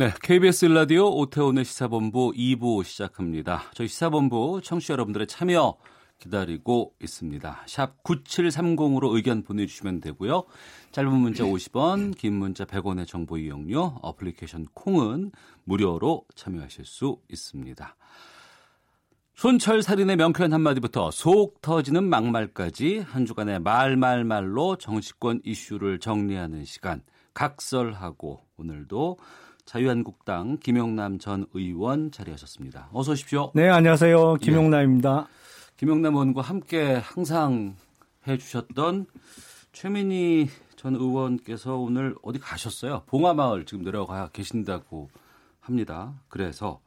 네, KBS 라디오 오태훈의 시사본부 2부 시작합니다. 저희 시사본부 청취자 여러분들의 참여 기다리고 있습니다. 샵 9730으로 의견 보내주시면 되고요. 짧은 문자 50원, 긴 문자 100원의 정보 이용료, 어플리케이션 콩은 무료로 참여하실 수 있습니다. 손철 살인의 명쾌한 한마디부터 속 터지는 막말까지 한 주간의 말말말로 정치권 이슈를 정리하는 시간 각설하고 오늘도 자유한국당 김용남 전 의원 자리하셨습니다. 어서 오십시오. 네, 안녕하세요. 김용남입니다. 김용남 의원과 함께 항상 해주셨던 최민희 전 의원께서 오늘 어디 가셨어요? 봉화마을 지금 내려가 계신다고 합니다. 그래서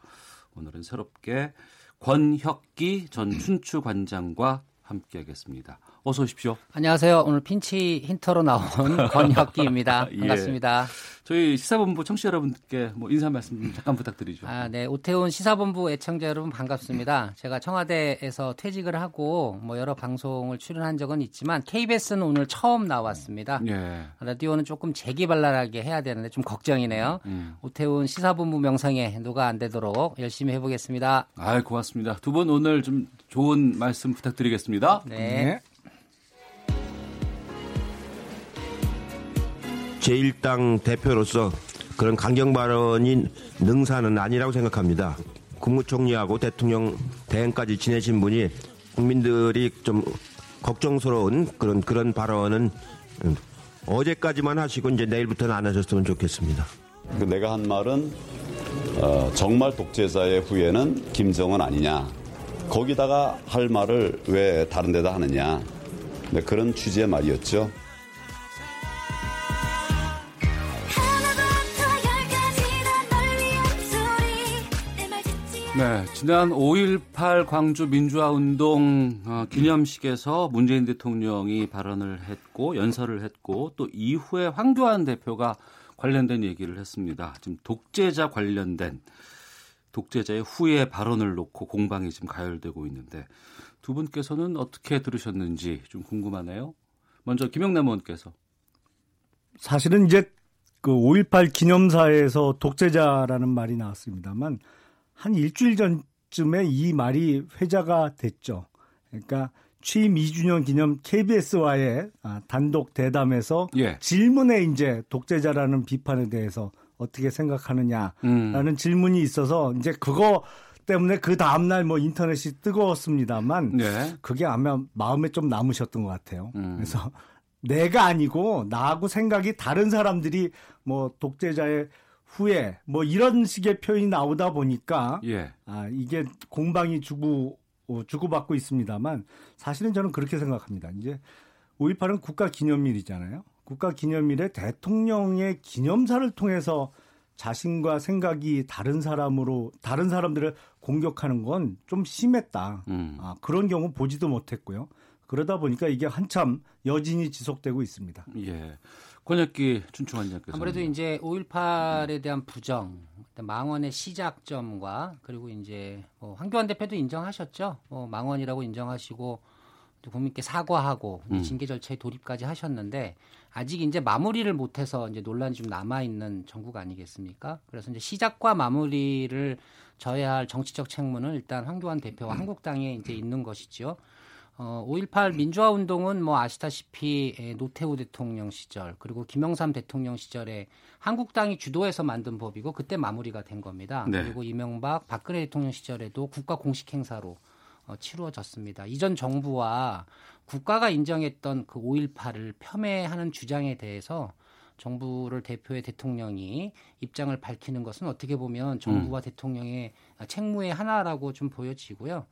오늘은 새롭게 권혁기 전 춘추관장과 함께하겠습니다. 어서 오십시오. 안녕하세요. 오늘 핀치 힌터로 나온 권혁기입니다. 예. 반갑습니다. 저희 시사본부 청취자 여러분께 뭐 인사 말씀 좀 잠깐 부탁드리죠. 아, 네. 오태훈 시사본부 애청자 여러분 반갑습니다. 제가 청와대에서 퇴직을 하고 뭐 여러 방송을 출연한 적은 있지만 KBS는 오늘 처음 나왔습니다. 예. 라디오는 조금 재기발랄하게 해야 되는데 좀 걱정이네요. 음. 오태훈 시사본부 명성에 누가 안 되도록 열심히 해보겠습니다. 아, 고맙습니다. 두 분 오늘 좀 좋은 말씀 부탁드리겠습니다. 네. 제1당 대표로서 그런 강경 발언인 능사는 아니라고 생각합니다. 국무총리하고 대통령 대행까지 지내신 분이 국민들이 좀 걱정스러운 그런 그런 발언은 음, 어제까지만 하시고 이제 내일부터는 안 하셨으면 좋겠습니다. 그 내가 한 말은 어, 정말 독재자의 후예는 김정은 아니냐. 거기다가 할 말을 왜 다른 데다 하느냐. 네, 그런 취지의 말이었죠. 네, 지난 5.18 광주 민주화운동 어, 기념식에서 문재인 대통령이 발언을 했고 연설을 했고 또 이후에 황교안 대표가 관련된 얘기를 했습니다. 지금 독재자 관련된 독재자의 후예 발언을 놓고 공방이 지금 가열되고 있는데 두 분께서는 어떻게 들으셨는지 좀 궁금하네요. 먼저 김영남 의원께서 사실은 이제 그 5.18 기념사에서 독재자라는 말이 나왔습니다만 한 일주일 전쯤에 이 말이 회자가 됐죠. 그러니까 취임 2주년 기념 KBS와의 아, 단독 대담에서 예. 질문에 이제 독재자라는 비판에 대해서 어떻게 생각하느냐라는 음. 질문이 있어서 이제 그거 때문에 그 다음날 뭐 인터넷이 뜨거웠습니다만 네. 그게 아마 마음에 좀 남으셨던 것 같아요. 음. 그래서 내가 아니고 나하고 생각이 다른 사람들이 뭐 독재자의 후에 뭐 이런 식의 표현이 나오다 보니까 예. 아 이게 공방이 주고 어, 주고받고 있습니다만 사실은 저는 그렇게 생각합니다. 이제 5.18은 국가 기념일이잖아요. 국가 기념일에 대통령의 기념사를 통해서 자신과 생각이 다른 사람으로 다른 사람들을 공격하는 건 좀 심했다. 음. 아, 그런 경우 보지도 못했고요. 그러다 보니까 이게 한참 여진이 지속되고 있습니다. 예. 권혁기 춘추관장께서 아무래도 이제 5.18에 대한 부정, 망언의 시작점과 그리고 이제 뭐 황교안 대표도 인정하셨죠. 뭐 망언이라고 인정하시고 또 국민께 사과하고 음. 징계 절차에 돌입까지 하셨는데 아직 이제 마무리를 못해서 이제 논란이 좀 남아 있는 정국 아니겠습니까? 그래서 이제 시작과 마무리를 져야 할 정치적 책무는 일단 황교안 대표와 한국당에 이제 있는 것이죠. 어, 5.18 민주화 운동은 뭐 아시다시피 에, 노태우 대통령 시절 그리고 김영삼 대통령 시절에 한국당이 주도해서 만든 법이고 그때 마무리가 된 겁니다. 네. 그리고 이명박 박근혜 대통령 시절에도 국가 공식 행사로 어, 치루어졌습니다. 이전 정부와 국가가 인정했던 그 5.18을 폄훼하는 주장에 대해서 정부를 대표의 대통령이 입장을 밝히는 것은 어떻게 보면 정부와 대통령의 책무의 하나라고 좀 보여지고요.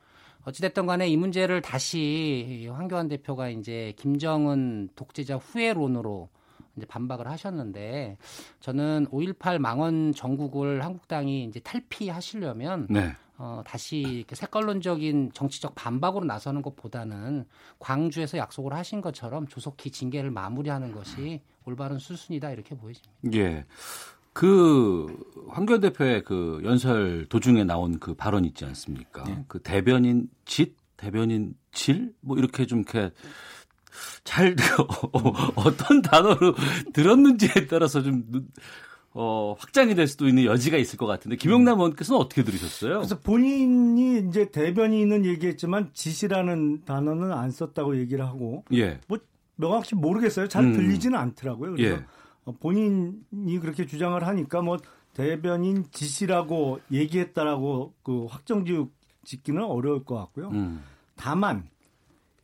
어찌됐든 간에 이 문제를 다시 황교안 대표가 이제 김정은 독재자 후예론으로 이제 반박을 하셨는데 저는 5.18 망원 정국을 한국당이 이제 탈피하시려면 네. 어, 다시 이렇게 색깔론적인 정치적 반박으로 나서는 것보다는 광주에서 약속을 하신 것처럼 조속히 징계를 마무리하는 것이 올바른 수순이다 이렇게 보여집니다. 예. 그 황교안 대표의 그 연설 도중에 나온 그 발언 있지 않습니까? 그 대변인 짓, 대변인 질, 뭐 이렇게 좀 이렇게 잘 어떤 단어로 들었는지에 따라서 좀 어, 확장이 될 수도 있는 여지가 있을 것 같은데 김영남 의원께서는 어떻게 들으셨어요? 그래서 본인이 이제 대변인은 얘기했지만 지시라는 단어는 안 썼다고 얘기를 하고 예. 뭐 명확히 모르겠어요. 잘 음. 들리지는 않더라고요. 그래서 예. 어, 본인이 그렇게 주장을 하니까 뭐 대변인 지시라고 얘기했다라고 그 확정 짓기는 어려울 것 같고요. 음. 다만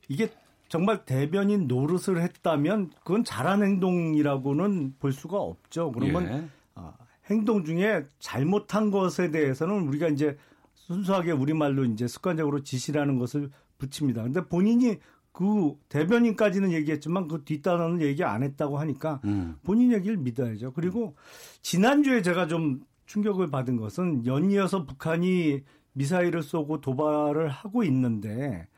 이게 정말 대변인 노릇을 했다면 그건 잘한 행동이라고는 볼 수가 없죠. 그러면 예. 아, 행동 중에 잘못한 것에 대해서는 우리가 이제 순수하게 우리말로 이제 습관적으로 지시라는 것을 붙입니다. 근데 본인이 그 대변인까지는 얘기했지만 그 뒷단어는 얘기 안 했다고 하니까 음. 본인 얘기를 믿어야죠. 그리고 지난주에 제가 좀 충격을 받은 것은 연이어서 북한이 미사일을 쏘고 도발을 하고 있는데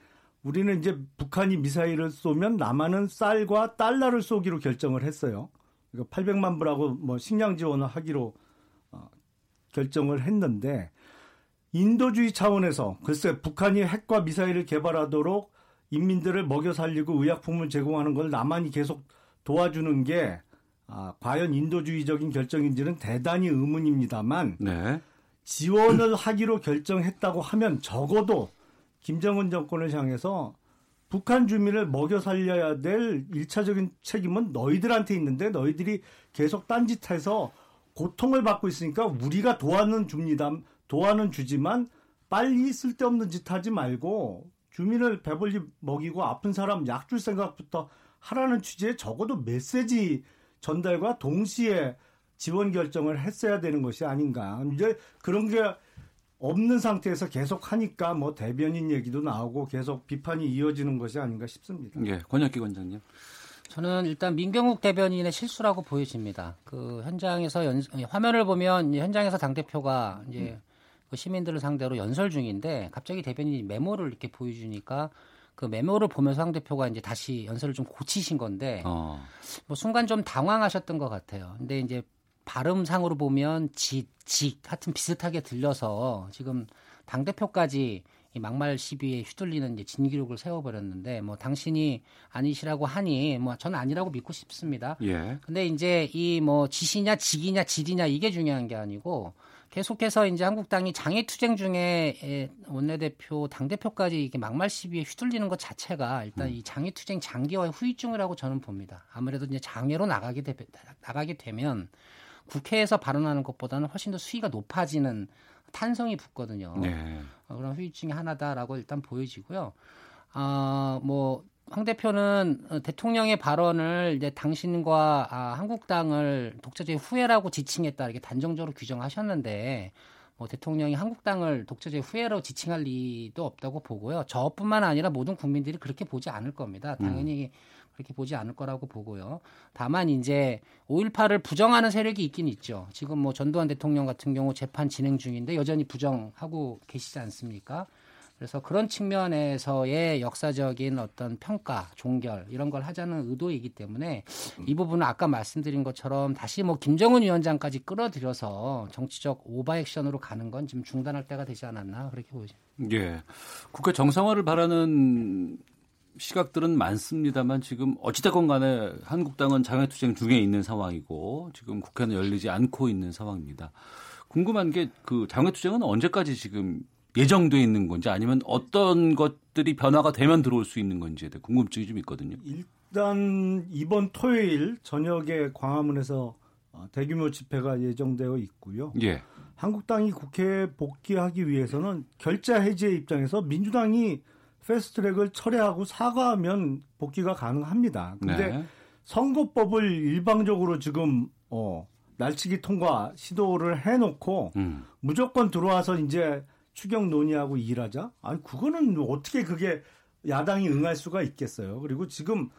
우리는 이제 북한이 미사일을 쏘면 남한은 쌀과 달러를 쏘기로 결정을 했어요. 그러니까 800만 불하고 뭐 식량 지원을 하기로 어, 결정을 했는데 인도주의 차원에서 글쎄 북한이 핵과 미사일을 개발하도록 인민들을 먹여 살리고 의약품을 제공하는 걸 남한이 계속 도와주는 게 아, 과연 인도주의적인 결정인지는 대단히 의문입니다만 네. 지원을 하기로 결정했다고 하면 적어도 김정은 정권을 향해서 북한 주민을 먹여 살려야 될 일차적인 책임은 너희들한테 있는데 너희들이 계속 딴짓해서 고통을 받고 있으니까 우리가 도와는 줍니다. 도와는 주지만 빨리 쓸데없는 짓 하지 말고 주민을 배불리 먹이고 아픈 사람 약 줄 생각부터 하라는 취지의 적어도 메시지 전달과 동시에 지원 결정을 했어야 되는 것이 아닌가. 이제 그런 게 없는 상태에서 계속 하니까 뭐 대변인 얘기도 나오고 계속 비판이 이어지는 것이 아닌가 싶습니다. 예. 권혁기 원장님. 저는 일단 민경욱 대변인의 실수라고 보여집니다. 그 현장에서 연, 화면을 보면 현장에서 당 대표가 이제 그 시민들을 상대로 연설 중인데 갑자기 대변인이 메모를 이렇게 보여주니까 그 메모를 보면서 당 대표가 이제 다시 연설을 좀 고치신 건데 어. 뭐 순간 좀 당황하셨던 것 같아요. 근데 이제 발음상으로 보면 지, 직 하여튼 비슷하게 들려서 지금 당 대표까지 이 막말 시비에 휘둘리는 이제 진기록을 세워버렸는데 뭐 당신이 아니시라고 하니 뭐 저는 아니라고 믿고 싶습니다. 예. 근데 이제 이 뭐 지시냐 직이냐 질이냐 이게 중요한 게 아니고 계속해서 이제 한국당이 장애 투쟁 중에 에, 원내대표 당 대표까지 이게 막말 시비에 휘둘리는 것 자체가 일단 이 장애 투쟁 장기화의 후유증이라고 저는 봅니다. 아무래도 이제 장애로 나가게 되, 나가게 되면 국회에서 발언하는 것보다는 훨씬 더 수위가 높아지는 탄성이 붙거든요. 네. 어, 그런 후유증이 하나다라고 일단 보여지고요. 아, 뭐, 황 대표는 어, 대통령의 발언을 이제 당신과 아, 한국당을 독재주의 후예라고 지칭했다 이렇게 단정적으로 규정하셨는데 뭐 대통령이 한국당을 독재주의 후예로 지칭할 리도 없다고 보고요. 저뿐만 아니라 모든 국민들이 그렇게 보지 않을 겁니다. 당연히 그렇게 보지 않을 거라고 보고요. 다만 이제 5.18을 부정하는 세력이 있긴 있죠. 지금 뭐 전두환 대통령 같은 경우 재판 진행 중인데 여전히 부정하고 계시지 않습니까? 그래서 그런 측면에서의 역사적인 어떤 평가, 종결 이런 걸 하자는 의도이기 때문에 이 부분은 아까 말씀드린 것처럼 다시 뭐 김정은 위원장까지 끌어들여서 정치적 오버액션으로 가는 건 지금 중단할 때가 되지 않았나 그렇게 보이죠. 예. 국회 정상화를 바라는 시각들은 많습니다만 지금 어찌됐건 간에 한국당은 장외투쟁 중에 있는 상황이고 지금 국회는 열리지 않고 있는 상황입니다. 궁금한 게 그 장외투쟁은 언제까지 지금 예정돼 있는 건지 아니면 어떤 것들이 변화가 되면 들어올 수 있는 건지에 대해 궁금증이 좀 있거든요. 일단 이번 토요일 저녁에 광화문에서 어, 대규모 집회가 예정되어 있고요. 예. 한국당이 국회에 복귀하기 위해서는 결자 해지의 입장에서 민주당이 패스트트랙을 철회하고 사과하면 복귀가 가능합니다. 근데 네. 선거법을 일방적으로 지금 어, 날치기 통과 시도를 해놓고 음. 무조건 들어와서 이제 추경 논의하고 일하자? 아니 그거는 어떻게 그게 야당이 응할 수가 있겠어요. 그리고 지금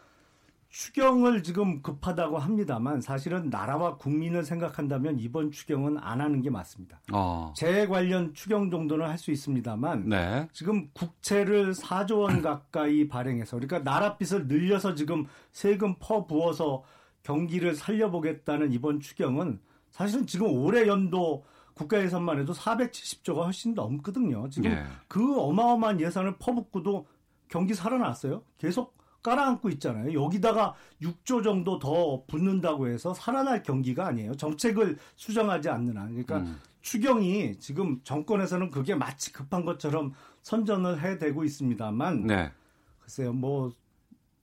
추경을 지금 급하다고 합니다만 사실은 나라와 국민을 생각한다면 이번 추경은 안 하는 게 맞습니다. 어. 재해 관련 추경 정도는 할 수 있습니다만 네. 지금 국채를 4조 원 가까이 발행해서 그러니까 나라 빚을 늘려서 지금 세금 퍼 부어서 경기를 살려보겠다는 이번 추경은 사실은 지금 올해 연도 국가 예산만 해도 470조가 훨씬 넘거든요. 지금 예. 그 어마어마한 예산을 퍼붓고도 경기 살아났어요. 계속 깔아앉고 있잖아요. 여기다가 6조 정도 더 붓는다고 해서 살아날 경기가 아니에요. 정책을 수정하지 않는 한. 그러니까 음. 추경이 지금 정권에서는 그게 마치 급한 것처럼 선전을 해대고 있습니다만 네. 글쎄요 뭐,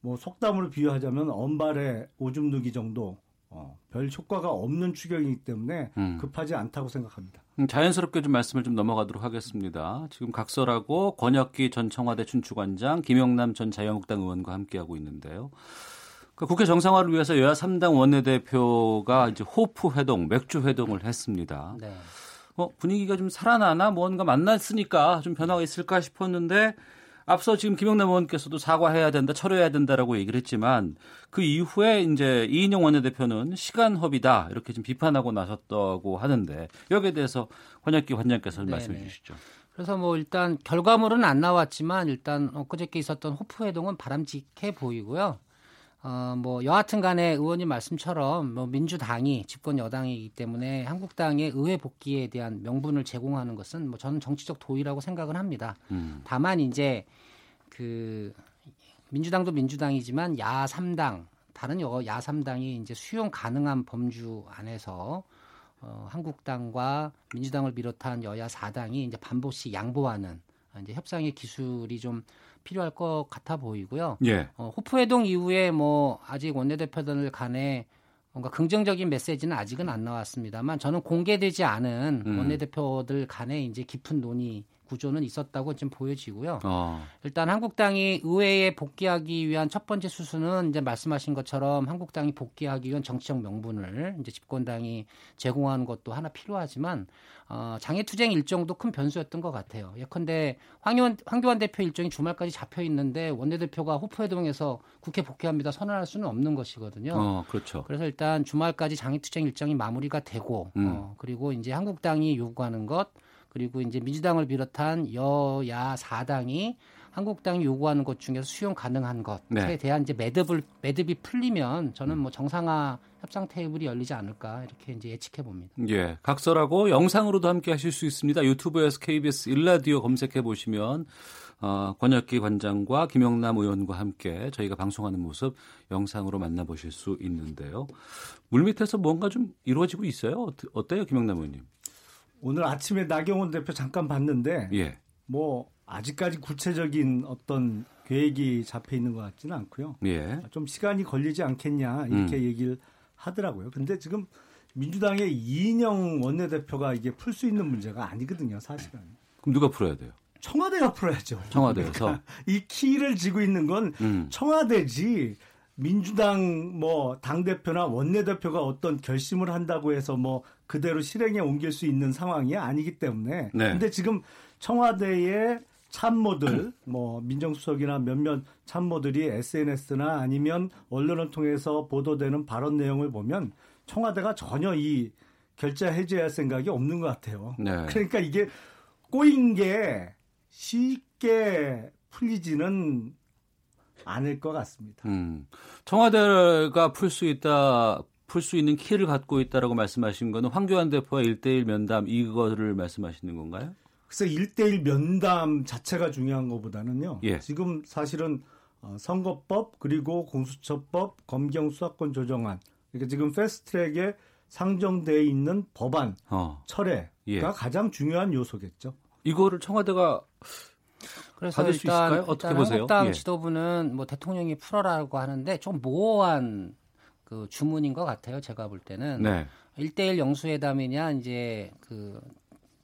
뭐 속담으로 비유하자면 언발의 오줌 누기 정도 어, 별 효과가 없는 추경이기 때문에 음. 급하지 않다고 생각합니다. 음, 자연스럽게 좀 말씀을 좀 넘어가도록 하겠습니다. 지금 각설하고 권혁기 전 청와대 춘추관장, 김영남 전 자유한국당 의원과 함께하고 있는데요. 그 국회 정상화를 위해서 여야 3당 원내대표가 이제 호프 회동, 맥주 회동을 했습니다. 네. 어, 분위기가 좀 살아나나 뭔가 만났으니까 좀 변화가 있을까 싶었는데 앞서 지금 김영남 의원께서도 사과해야 된다, 철회해야 된다라고 얘기를 했지만 그 이후에 이제 이인영 원내대표는 시간 허비다 이렇게 좀 비판하고 나섰다고 하는데 여기에 대해서 권혁기 관장께서 좀 말씀해. 주시죠. 그래서 뭐 일단 결과물은 안 나왔지만 일단 엊그저께 있었던 호프 회동은 바람직해 보이고요. 어, 뭐 여하튼 간에 의원님 말씀처럼 뭐 민주당이 집권 여당이기 때문에 한국당의 의회 복귀에 대한 명분을 제공하는 것은 뭐 저는 정치적 도의라고 생각을 합니다. 음. 다만 이제 그 민주당도 민주당이지만 야 3당 다른 여, 야 3당이 이제 수용 가능한 범주 안에서 어, 한국당과 민주당을 비롯한 여야 4당이 이제 반복씩 양보하는 어, 이제 협상의 기술이 좀 필요할 것 같아 보이고요. 예. 어, 호프 회동 이후에 뭐 아직 원내대표들 간에 뭔가 긍정적인 메시지는 아직은 안 나왔습니다만 저는 공개되지 않은 음. 원내대표들 간에 이제 깊은 논의 구조는 있었다고 지금 보여지고요. 어. 일단 한국당이 의회에 복귀하기 위한 첫 번째 수순은 이제 말씀하신 것처럼 한국당이 복귀하기 위한 정치적 명분을 이제 집권당이 제공하는 것도 하나 필요하지만 어, 장애투쟁 일정도 큰 변수였던 것 같아요. 예컨대 황교안, 황교안 대표 일정이 주말까지 잡혀 있는데 원내대표가 호프회동에서 국회 복귀합니다 선언할 수는 없는 것이거든요. 어, 그렇죠. 그래서 일단 주말까지 장애투쟁 일정이 마무리가 되고 음. 어, 그리고 이제 한국당이 요구하는 것 그리고 이제 민주당을 비롯한 여야 사당이 한국당이 요구하는 것 중에서 수용 가능한 것에 네. 대한 이제 매듭을 매듭이 풀리면 저는 뭐 정상화 협상 테이블이 열리지 않을까 이렇게 이제 예측해 봅니다. 예, 각설하고 영상으로도 함께 하실 수 있습니다. 유튜브에서 KBS 일라디오 검색해 보시면 어, 권혁기 관장과 김영남 의원과 함께 저희가 방송하는 모습 영상으로 만나보실 수 있는데요. 물밑에서 뭔가 좀 이루어지고 있어요. 어때요, 김영남 의원님? 오늘 아침에 나경원 대표 잠깐 봤는데 예, 뭐 아직까지 구체적인 어떤 계획이 잡혀 있는 것 같지는 않고요. 예, 좀 시간이 걸리지 않겠냐 이렇게 얘기를 하더라고요. 근데 지금 민주당의 이인영 원내대표가 이게 풀 수 있는 문제가 아니거든요, 사실은. 그럼 누가 풀어야 돼요? 청와대가 풀어야죠. 청와대에서. 이 키를 쥐고 있는 건 음. 청와대지 민주당 뭐 당대표나 원내대표가 어떤 결심을 한다고 해서 뭐 그대로 실행에 옮길 수 있는 상황이 아니기 때문에 네. 근데 지금 청와대의 참모들 뭐 민정수석이나 몇몇 참모들이 SNS나 아니면 언론을 통해서 보도되는 발언 내용을 보면 청와대가 전혀 이 결자해지할 생각이 없는 것 같아요. 네. 그러니까 이게 꼬인 게 쉽게 풀리지는 않을 것 같습니다. 음. 청와대가 풀 수 있다, 풀 수 있는 키를 갖고 있다라고 말씀하신 거는 황교안 대표와 1대1 면담 이거를 말씀하시는 건가요? 그래서 1대1 면담 자체가 중요한 것보다는요. 예. 지금 사실은 어, 선거법 그리고 공수처법 검경 수사권 조정안 그러니까 지금 패스트트랙에 상정돼 있는 법안 어. 철회가 예. 가장 중요한 요소겠죠. 이거를 청와대가 그래서 받을 수 일단, 있을까요? 어떻게 보세요? 한국당 예. 지도부는 뭐 대통령이 풀어라고 하는데 좀 모호한 그 주문인 것 같아요. 제가 볼 때는 네. 일대일 영수회담이냐 이제 그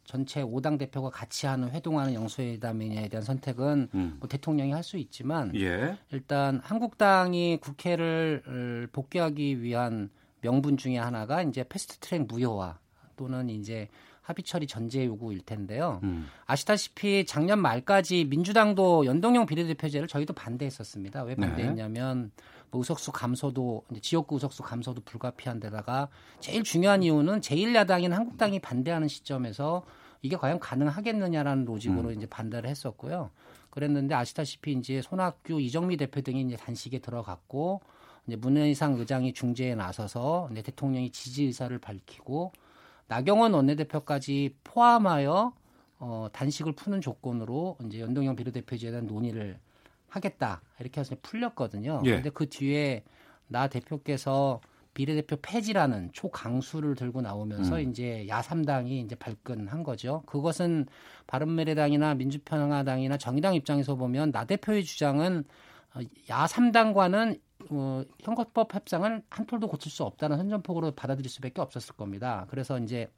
전체 5당 대표가 같이 하는 회동하는 영수회담이냐에 대한 선택은 음. 뭐 대통령이 할 수 있지만 예. 일단 한국당이 국회를 어, 복귀하기 위한 명분 중에 하나가 이제 패스트트랙 무효화 또는 이제 합의 처리 전제 요구일 텐데요. 음. 아시다시피 작년 말까지 민주당도 연동형 비례대표제를 저희도 반대했었습니다. 왜 네. 반대했냐면 뭐 의석수 감소도 이제 지역구 의석수 감소도 불가피한 데다가 제일 중요한 이유는 제1야당인 한국당이 반대하는 시점에서 이게 과연 가능하겠느냐라는 로직으로 이제 반대를 했었고요. 그랬는데 아시다시피 이제 손학규, 이정미 대표 등이 이제 단식에 들어갔고 이제 문현상 의장이 중재에 나서서 이제 대통령이 지지 의사를 밝히고 나경원 원내대표까지 포함하여 어, 단식을 푸는 조건으로 이제 연동형 비례대표제에 대한 논의를 하겠다 이렇게 해서 풀렸거든요. 예. 근데 그 뒤에 나 대표께서 비례대표 폐지라는 초강수를 들고 나오면서 음. 이제 야삼당이 이제 발끈한 거죠. 그것은 바른미래당이나 민주평화당이나 정의당 입장에서 보면 나 대표의 주장은 어, 야삼당과는 어, 선거법 협상을 한 톨도 고칠 수 없다는 선전폭으로 받아들일 수밖에 없었을 겁니다. 그래서 이제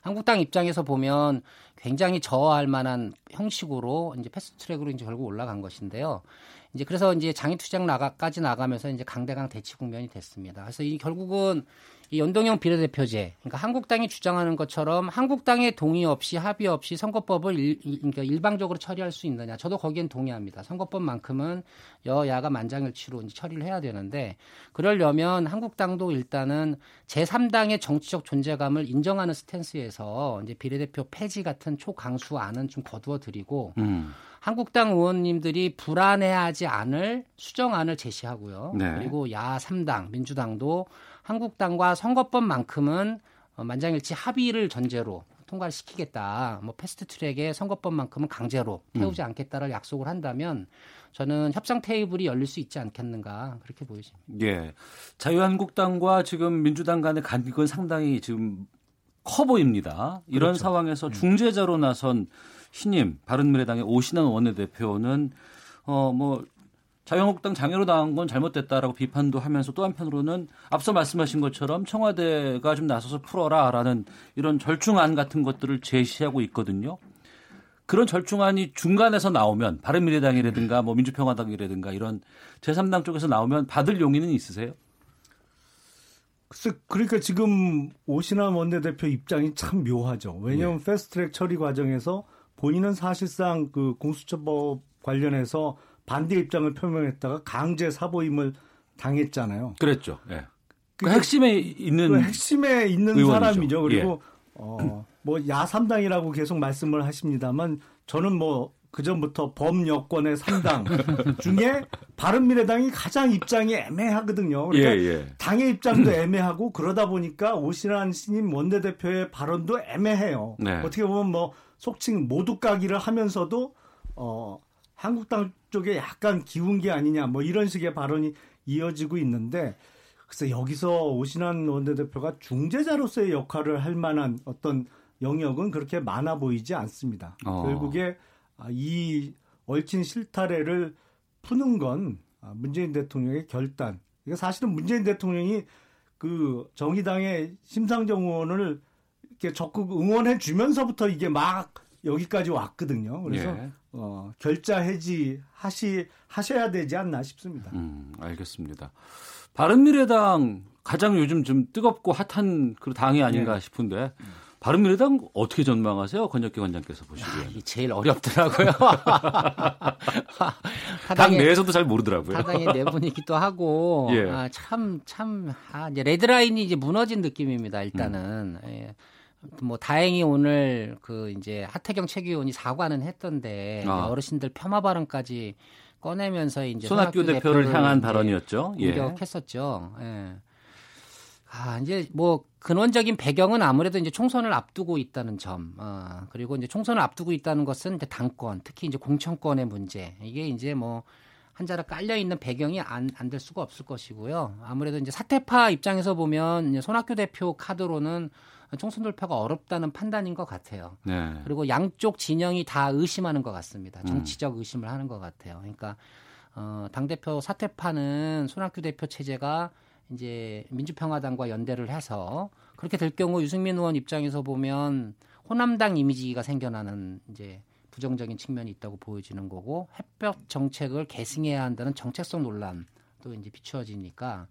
한국당 입장에서 보면 굉장히 저하할 만한 형식으로 이제 패스트트랙으로 이제 결국 올라간 것인데요. 이제 그래서 이제 장애 투쟁 나가까지 나가면서 이제 강대강 대치 국면이 됐습니다. 그래서 이 결국은 이 연동형 비례대표제, 그러니까 한국당이 주장하는 것처럼 한국당의 동의 없이 합의 없이 선거법을 일, 일- 그러니까 일방적으로 처리할 수 있느냐? 저도 거기엔 동의합니다. 선거법만큼은 여야가 만장일치로 이제 처리를 해야 되는데 그러려면 한국당도 일단은 제3당의 정치적 존재감을 인정하는 스탠스에서 이제 비례대표 폐지 같은 초강수 안은 좀 거두어 드리고 음. 한국당 의원님들이 불안해하지 않을 수정안을 제시하고요. 네. 그리고 야 3당 민주당도 한국당과 선거법만큼은 어, 만장일치 합의를 전제로 통과를 시키겠다. 뭐 패스트 트랙에 선거법만큼은 강제로 태우지 않겠다를 약속을 한다면 저는 협상 테이블이 열릴 수 있지 않겠는가 그렇게 보여집니다. 예. 자유한국당과 지금 민주당 간의 간극은 상당히 지금 커 보입니다. 이런 그렇죠. 상황에서 중재자로 나선 신임 바른미래당의 오신환 원내대표는 어 뭐 자유한국당 장애로 당한 건 잘못됐다라고 비판도 하면서 또 한편으로는 앞서 말씀하신 것처럼 청와대가 좀 나서서 풀어라라는 이런 절충안 같은 것들을 제시하고 있거든요. 그런 절충안이 중간에서 나오면 바른미래당이라든가 뭐 민주평화당이라든가 이런 제3당 쪽에서 나오면 받을 용의는 있으세요? 글쎄, 그러니까 지금 오신환 원내대표 입장이 참 묘하죠. 왜냐하면 예. 패스트트랙 처리 과정에서 본인은 사실상 그 공수처법 관련해서 반대 입장을 표명했다가 강제 사보임을 당했잖아요. 그랬죠. 예. 그 그게- 핵심에 있는 그 핵심에 있는 의원이죠. 사람이죠. 그리고 어, 뭐 야삼당이라고 계속 말씀을 하십니다만 저는 뭐 그전부터 범여권의 3당 중에 바른미래당이 가장 입장이 애매하거든요. 그러니까 예, 예. 당의 입장도 애매하고 그러다 보니까 오신환 신임 원내대표의 발언도 애매해요. 네. 어떻게 보면 뭐 속칭 모두 까기를 하면서도 어 한국당 쪽에 약간 기운 게 아니냐 뭐 이런 식의 발언이 이어지고 있는데 글쎄 여기서 오신환 원내대표가 중재자로서의 역할을 할 만한 어떤 영역은 그렇게 많아 보이지 않습니다. 어. 결국에 아, 이 얽힌 실타래를 푸는 건 아, 문재인 대통령의 결단. 이게 사실은 문재인 대통령이 그 정의당의 심상정 의원을 이렇게 적극 응원해 주면서부터 이게 막 여기까지 왔거든요. 그래서 예. 어, 결자 해지 하시 하셔야 되지 않나 싶습니다. 음, 알겠습니다. 바른미래당 가장 요즘 좀 뜨겁고 핫한 그 당이 아닌가 네. 싶은데 바른미래당 어떻게 전망하세요? 권혁기 원장께서 보시기에. 이게 제일 어렵더라고요. 당 내에서도 잘 모르더라고요. 타당의 내분이기도 하고 예. 아, 참, 참, 아, 이제 레드라인이 이제 무너진 느낌입니다. 일단은 음. 예. 뭐 다행히 오늘 그 이제 하태경 최고위원이 사과는 했던데 아. 어르신들 폄하 발언까지 꺼내면서 이제 손학규 대표를 향한 이제 발언이었죠. 예. 공격했었죠. 예. 아, 이제 뭐 근원적인 배경은 아무래도 이제 총선을 앞두고 있다는 점, 아, 그리고 이제 총선을 앞두고 있다는 것은 이제 당권, 특히 이제 공천권의 문제. 이게 이제 뭐 한자락 깔려 있는 배경이 안 안 될 수가 없을 것이고요. 아무래도 이제 사태파 입장에서 보면 이제 손학규 대표 카드로는 총선 돌파가 어렵다는 판단인 것 같아요. 네. 그리고 양쪽 진영이 다 의심하는 것 같습니다. 정치적 의심을 하는 것 같아요. 그러니까 어, 당 대표 사퇴파는 손학규 대표 체제가 이제 민주평화당과 연대를 해서 그렇게 될 경우 유승민 의원 입장에서 보면 호남당 이미지가 생겨나는 이제 부정적인 측면이 있다고 보여지는 거고 햇볕 정책을 계승해야 한다는 정책성 논란도 이제 비추어지니까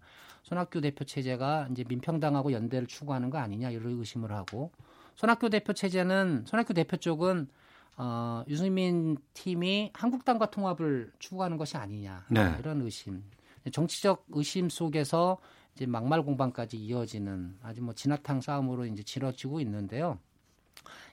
손학규 대표 체제가 이제 민평당하고 연대를 추구하는 거 아니냐 이런 의심을 하고 손학규 대표 체제는 손학규 대표 쪽은 어, 유승민 팀이 한국당과 통합을 추구하는 것이 아니냐 네. 이런 의심. 정치적 의심 속에서 이제 막말 공방까지 이어지는 아주 뭐 진화탕 싸움으로 이제 치러지고 있는데요.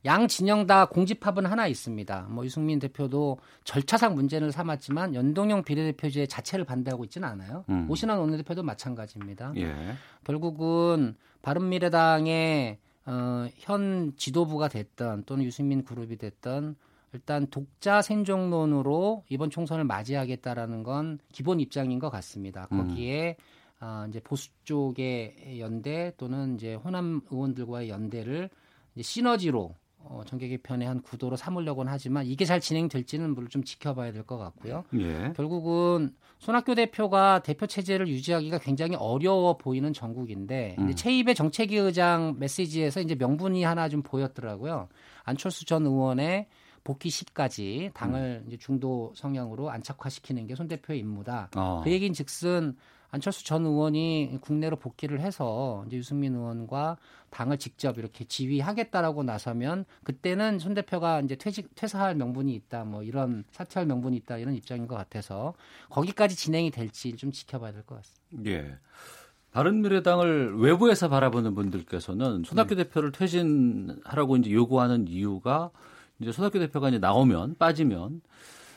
양 진영 다 공집합은 하나 있습니다. 뭐 유승민 대표도 절차상 문제를 삼았지만 연동형 비례대표제 자체를 반대하고 있지는 않아요. 음. 오신환 원내대표도 마찬가지입니다. 예. 결국은 바른미래당의 어, 현 지도부가 됐던 또는 유승민 그룹이 됐던 일단 독자 생존론으로 이번 총선을 맞이하겠다라는 건 기본 입장인 것 같습니다. 음. 거기에 아, 이제 보수 쪽의 연대 또는 이제 호남 의원들과의 연대를 시너지로 어, 정계 개편의 한 구도로 삼으려고는 하지만 이게 잘 진행될지는 물론 좀 지켜봐야 될 것 같고요. 예. 결국은 손학규 대표가 대표 체제를 유지하기가 굉장히 어려워 보이는 정국인데 음. 이제 최입의 정책위 의장 메시지에서 이제 명분이 하나 좀 보였더라고요. 안철수 전 의원의 복귀 시까지 당을 이제 중도 성향으로 안착화시키는 게 손 대표의 임무다. 어. 그 얘기인 즉슨 안철수 전 의원이 국내로 복귀를 해서 이제 유승민 의원과 당을 직접 이렇게 지휘하겠다라고 나서면 그때는 손 대표가 이제 퇴직 퇴사할 명분이 있다 뭐 이런 사퇴할 명분이 있다 이런 입장인 것 같아서 거기까지 진행이 될지 좀 지켜봐야 될 것 같습니다. 예. 바른미래당을 외부에서 바라보는 분들께서는 손학규 대표를 퇴진하라고 이제 요구하는 이유가 이제 손학규 대표가 이제 나오면 빠지면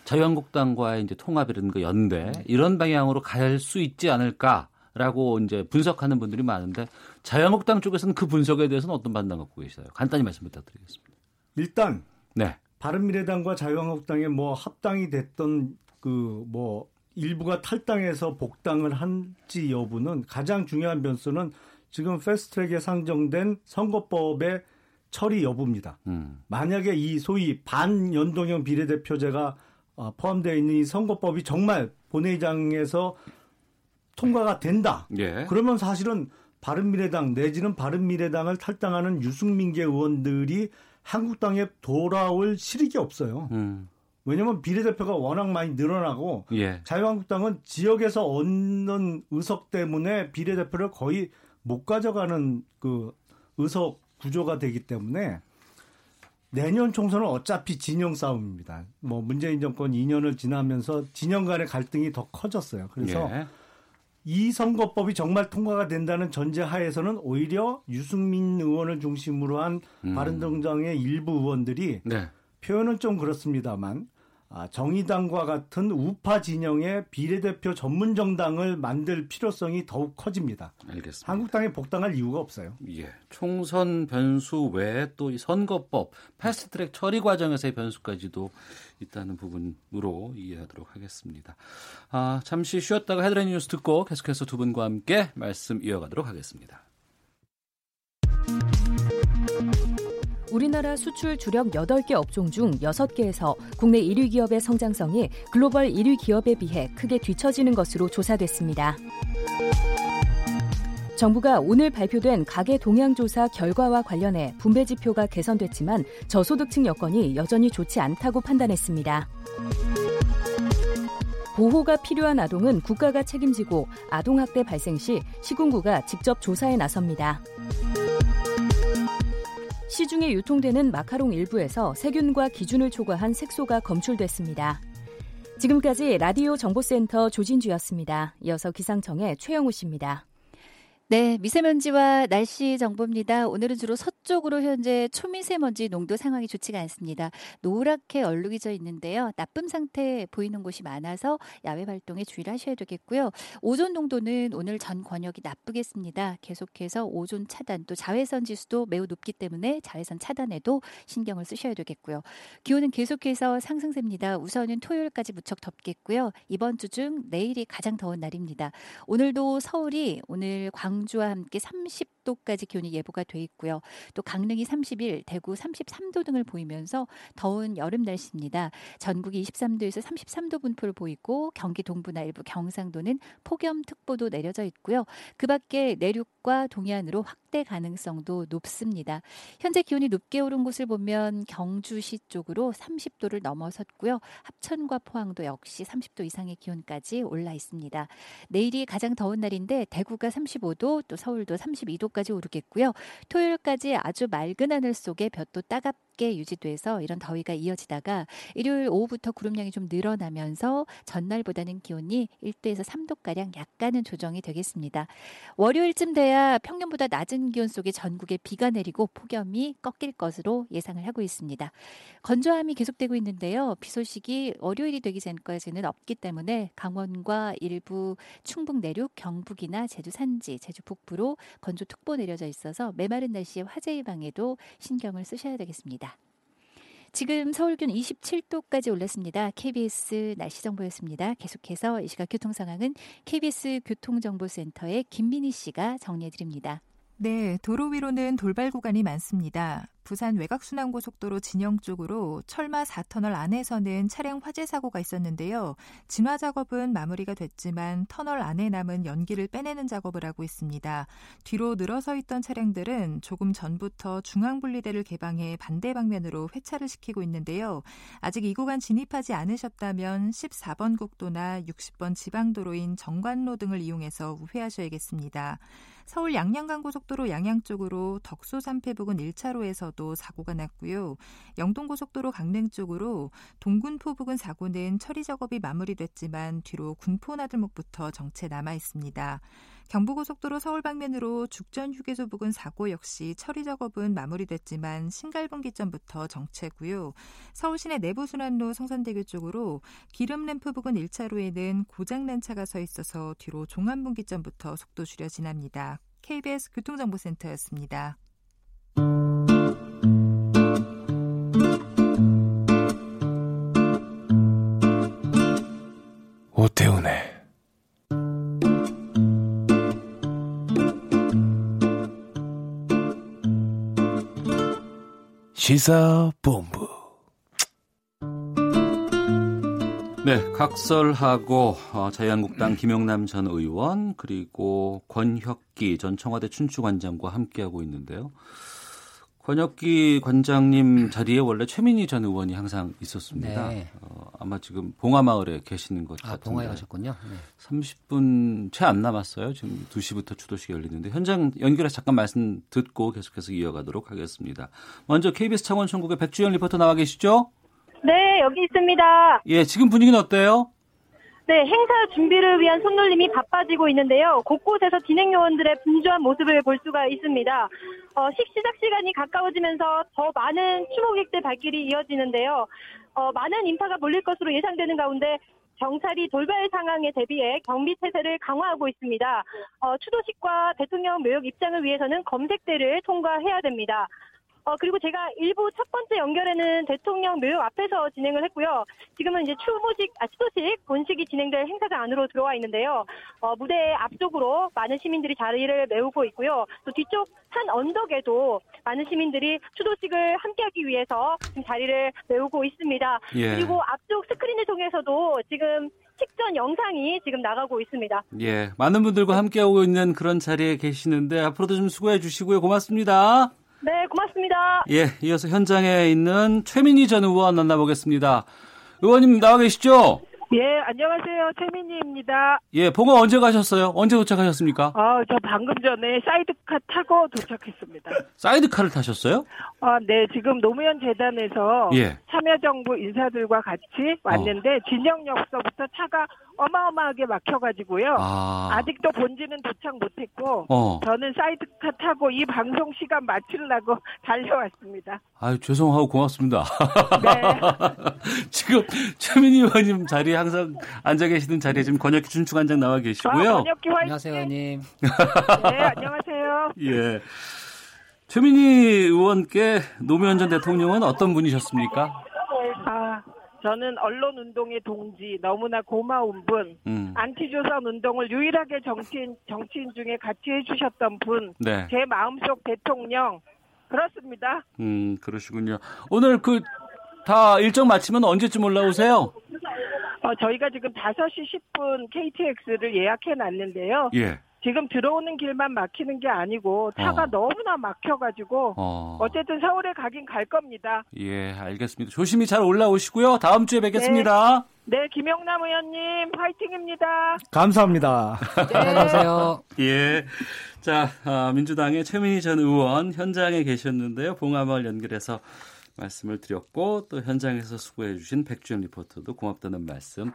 자유한국당과의 이제 통합이라든가 연대 이런 방향으로 갈 수 있지 않을까라고 이제 분석하는 분들이 많은데 자유한국당 쪽에서는 그 분석에 대해서는 어떤 판단 갖고 계세요? 간단히 말씀 부탁드리겠습니다. 일단 네. 바른미래당과 자유한국당의 뭐 합당이 됐던 그 뭐 일부가 탈당해서 복당을 한지 여부는 가장 중요한 변수는 지금 패스트트랙에 상정된 선거법의 처리 여부입니다. 음. 만약에 이 소위 반연동형 비례대표제가 어, 포함되어 있는 이 선거법이 정말 본회의장에서 통과가 된다. 예. 그러면 사실은 바른미래당 내지는 바른미래당을 탈당하는 유승민계 의원들이 한국당에 돌아올 실익이 없어요. 음. 왜냐하면 비례대표가 워낙 많이 늘어나고 예. 자유한국당은 지역에서 얻는 의석 때문에 비례대표를 거의 못 가져가는 그 의석 구조가 되기 때문에 내년 총선은 어차피 진영 싸움입니다. 뭐 문재인 정권 2년을 지나면서 진영 간의 갈등이 더 커졌어요. 그래서 예. 이 선거법이 정말 통과가 된다는 전제 하에서는 오히려 유승민 의원을 중심으로 한 음. 바른정당의 일부 의원들이 네. 표현은 좀 그렇습니다만 아, 정의당과 같은 우파 진영의 비례대표 전문 정당을 만들 필요성이 더욱 커집니다. 알겠습니다. 한국당에 복당할 이유가 없어요. 예. 총선 변수 외에 또 이 선거법 패스트트랙 처리 과정에서의 변수까지도 있다는 부분으로 이해하도록 하겠습니다. 아, 잠시 쉬었다가 헤드라인 뉴스 듣고 계속해서 두 분과 함께 말씀 이어가도록 하겠습니다. 우리나라 수출 주력 8개 업종 중 6개에서 국내 1위 기업의 성장성이 글로벌 1위 기업에 비해 크게 뒤처지는 것으로 조사됐습니다. 정부가 오늘 발표된 가계 동향 조사 결과와 관련해 분배 지표가 개선됐지만 저소득층 여건이 여전히 좋지 않다고 판단했습니다. 보호가 필요한 아동은 국가가 책임지고 아동학대 발생 시 시군구가 직접 조사에 나섭니다. 시중에 유통되는 마카롱 일부에서 세균과 기준을 초과한 색소가 검출됐습니다. 지금까지 라디오 정보센터 조진주였습니다. 이어서 기상청의 최영우 씨입니다. 네, 미세먼지와 날씨 정보입니다. 오늘은 주로 서쪽으로 현재 초미세먼지 농도 상황이 좋지가 않습니다. 노랗게 얼룩이져 있는데요. 나쁨 상태 보이는 곳이 많아서 야외 활동에 주의를 하셔야 되겠고요. 오존 농도는 오늘 전 권역이 나쁘겠습니다. 계속해서 오존 차단 또 자외선 지수도 매우 높기 때문에 자외선 차단에도 신경을 쓰셔야 되겠고요. 기온은 계속해서 상승세입니다. 우선은 토요일까지 무척 덥겠고요. 이번 주 중 내일이 가장 더운 날입니다. 오늘도 서울이 오늘 광 주와 함께 30 도까지 기온이 예보가 돼 있고요. 또 강릉이 31, 대구 33도 등을 보이면서 더운 여름 날씨입니다. 전국이 23도에서 33도 분포를 보이고 경기 동부나 일부 경상도는 폭염특보도 내려져 있고요. 그 밖에 내륙과 동해안으로 확대 가능성도 높습니다. 현재 기온이 높게 오른 곳을 보면 경주시 쪽으로 30도를 넘어섰고요. 합천과 포항도 역시 30도 이상의 기온까지 올라 있습니다. 내일이 가장 더운 날인데 대구가 35도, 또 서울도 32도 까지 오르겠고요. 토요일까지 아주 맑은 하늘 속에 볕도 따갑게 낮게 유지돼서 이런 더위가 이어지다가 일요일 오후부터 구름량이 좀 늘어나면서 전날보다는 기온이 1도에서 3도가량 약간은 조정이 되겠습니다. 월요일쯤 돼야 평년보다 낮은 기온 속에 전국에 비가 내리고 폭염이 꺾일 것으로 예상을 하고 있습니다. 건조함이 계속되고 있는데요. 비 소식이 월요일이 되기 전까지는 없기 때문에 강원과 일부 충북 내륙, 경북이나 제주 산지, 제주 북부로 건조특보 내려져 있어서 메마른 날씨에 화재 예방에도 신경을 쓰셔야 되겠습니다. 지금 서울 기온 27도까지 올랐습니다. KBS 날씨 정보였습니다. 계속해서 이 시각 교통 상황은 KBS 교통정보센터의 김민희 씨가 정리해 드립니다. 네, 도로 위로는 돌발 구간이 많습니다. 부산 외곽순환고속도로 진영 쪽으로 철마 4터널 안에서는 차량 화재 사고가 있었는데요. 진화 작업은 마무리가 됐지만 터널 안에 남은 연기를 빼내는 작업을 하고 있습니다. 뒤로 늘어서 있던 차량들은 조금 전부터 중앙분리대를 개방해 반대 방면으로 회차를 시키고 있는데요. 아직 이 구간 진입하지 않으셨다면 14번 국도나 60번 지방도로인 정관로 등을 이용해서 우회하셔야겠습니다. 서울 양양간고속도로 양양 쪽으로 덕소 산패 부근 1차로에서도 사고가 났고요. 영동고속도로 강릉 쪽으로 동군포 부근 사고는 처리 작업이 마무리됐지만 뒤로 군포 나들목부터 정체 남아 있습니다. 경부고속도로 서울 방면으로 죽전 휴게소 부근 사고 역시 처리 작업은 마무리됐지만 신갈분기점부터 정체고요. 서울 시내 내부순환로 성산대교 쪽으로 기름 램프 부근 1차로에는 고장난 차가 서 있어서 뒤로 종암분기점부터 속도 줄여 지납니다. KBS 교통정보센터였습니다. 오태훈의 시사본부 네, 각설하고 어, 자유한국당 김영남 전 의원 그리고 권혁기 전 청와대 춘추관장과 함께하고 있는데요. 권혁기 관장님 자리에 원래 최민희 전 의원이 항상 있었습니다. 네. 어, 아마 지금 봉화마을에 계시는 것 아, 같은데. 봉화에 가셨군요. 네. 30분 채 안 남았어요. 지금 2시부터 추도식이 열리는데 현장 연결해서 잠깐 말씀 듣고 계속해서 이어가도록 하겠습니다. 먼저 KBS 창원 천국의 백주연 리포터 나와 계시죠? 네, 여기 있습니다. 예, 지금 분위기는 어때요? 네, 행사 준비를 위한 손놀림이 바빠지고 있는데요. 곳곳에서 진행 요원들의 분주한 모습을 볼 수가 있습니다. 어, 식 시작 시간이 가까워지면서 더 많은 추모객들 발길이 이어지는데요. 어, 많은 인파가 몰릴 것으로 예상되는 가운데 경찰이 돌발 상황에 대비해 경비 태세를 강화하고 있습니다. 어, 추도식과 대통령 묘역 입장을 위해서는 검색대를 통과해야 됩니다. 어, 그리고 제가 일부 첫 번째 연결에는 대통령 묘역 앞에서 진행을 했고요. 지금은 이제 추모식, 아, 추도식 본식이 진행될 행사장 안으로 들어와 있는데요. 어, 무대 앞쪽으로 많은 시민들이 자리를 메우고 있고요. 또 뒤쪽 산 언덕에도 많은 시민들이 추도식을 함께하기 위해서 지금 자리를 메우고 있습니다. 예. 그리고 앞쪽 스크린을 통해서도 지금 식전 영상이 지금 나가고 있습니다. 예, 많은 분들과 함께하고 있는 그런 자리에 계시는데 앞으로도 좀 수고해 주시고요. 고맙습니다. 네, 고맙습니다. 예, 이어서 현장에 있는 최민희 전 의원 만나보겠습니다. 의원님 나와 계시죠? 예, 안녕하세요. 최민희입니다. 예, 봉하 언제 가셨어요? 언제 도착하셨습니까? 아, 저 방금 전에 사이드카 타고 도착했습니다. 사이드카를 타셨어요? 아, 네, 지금 노무현 재단에서 예. 참여정부 인사들과 같이 왔는데 진영역서부터 차가 어마어마하게 막혀가지고요. 아직도 본진은 도착 못했고 어. 저는 사이드카 타고 이 방송 시간 맞추려고 달려왔습니다. 아유, 죄송하고 고맙습니다. 네. 지금 최민희 의원님 자리에 항상 앉아 계시는 자리에 지금 권혁기 춘추관장 나와 계시고요. 아, 번역기 화이팅. 안녕하세요, 의원님. 네, 안녕하세요. 예. 최민희 의원께 노무현 전 대통령은 어떤 분이셨습니까? 아, 저는 언론 운동의 동지 너무나 고마운 분, 음. 안티조선 운동을 유일하게 정치인 정치인 중에 같이 해주셨던 분, 네. 제 마음속 대통령 그렇습니다. 음, 그러시군요. 오늘 그 다 일정 마치면 언제쯤 올라오세요? 어, 저희가 지금 5시 10분 KTX를 예약해 놨는데요. 예. 지금 들어오는 길만 막히는 게 아니고 차가 어. 너무나 막혀가지고 어. 어쨌든 서울에 가긴 갈 겁니다. 예, 알겠습니다. 조심히 잘 올라오시고요. 다음 주에 뵙겠습니다. 네, 김용남 의원님 화이팅입니다. 감사합니다. 네, 안녕하세요. 예. 자, 아, 민주당의 최민희 전 의원 현장에 계셨는데요. 봉화마을 연결해서 말씀을 드렸고 또 현장에서 수고해 주신 백주영 리포터도 고맙다는 말씀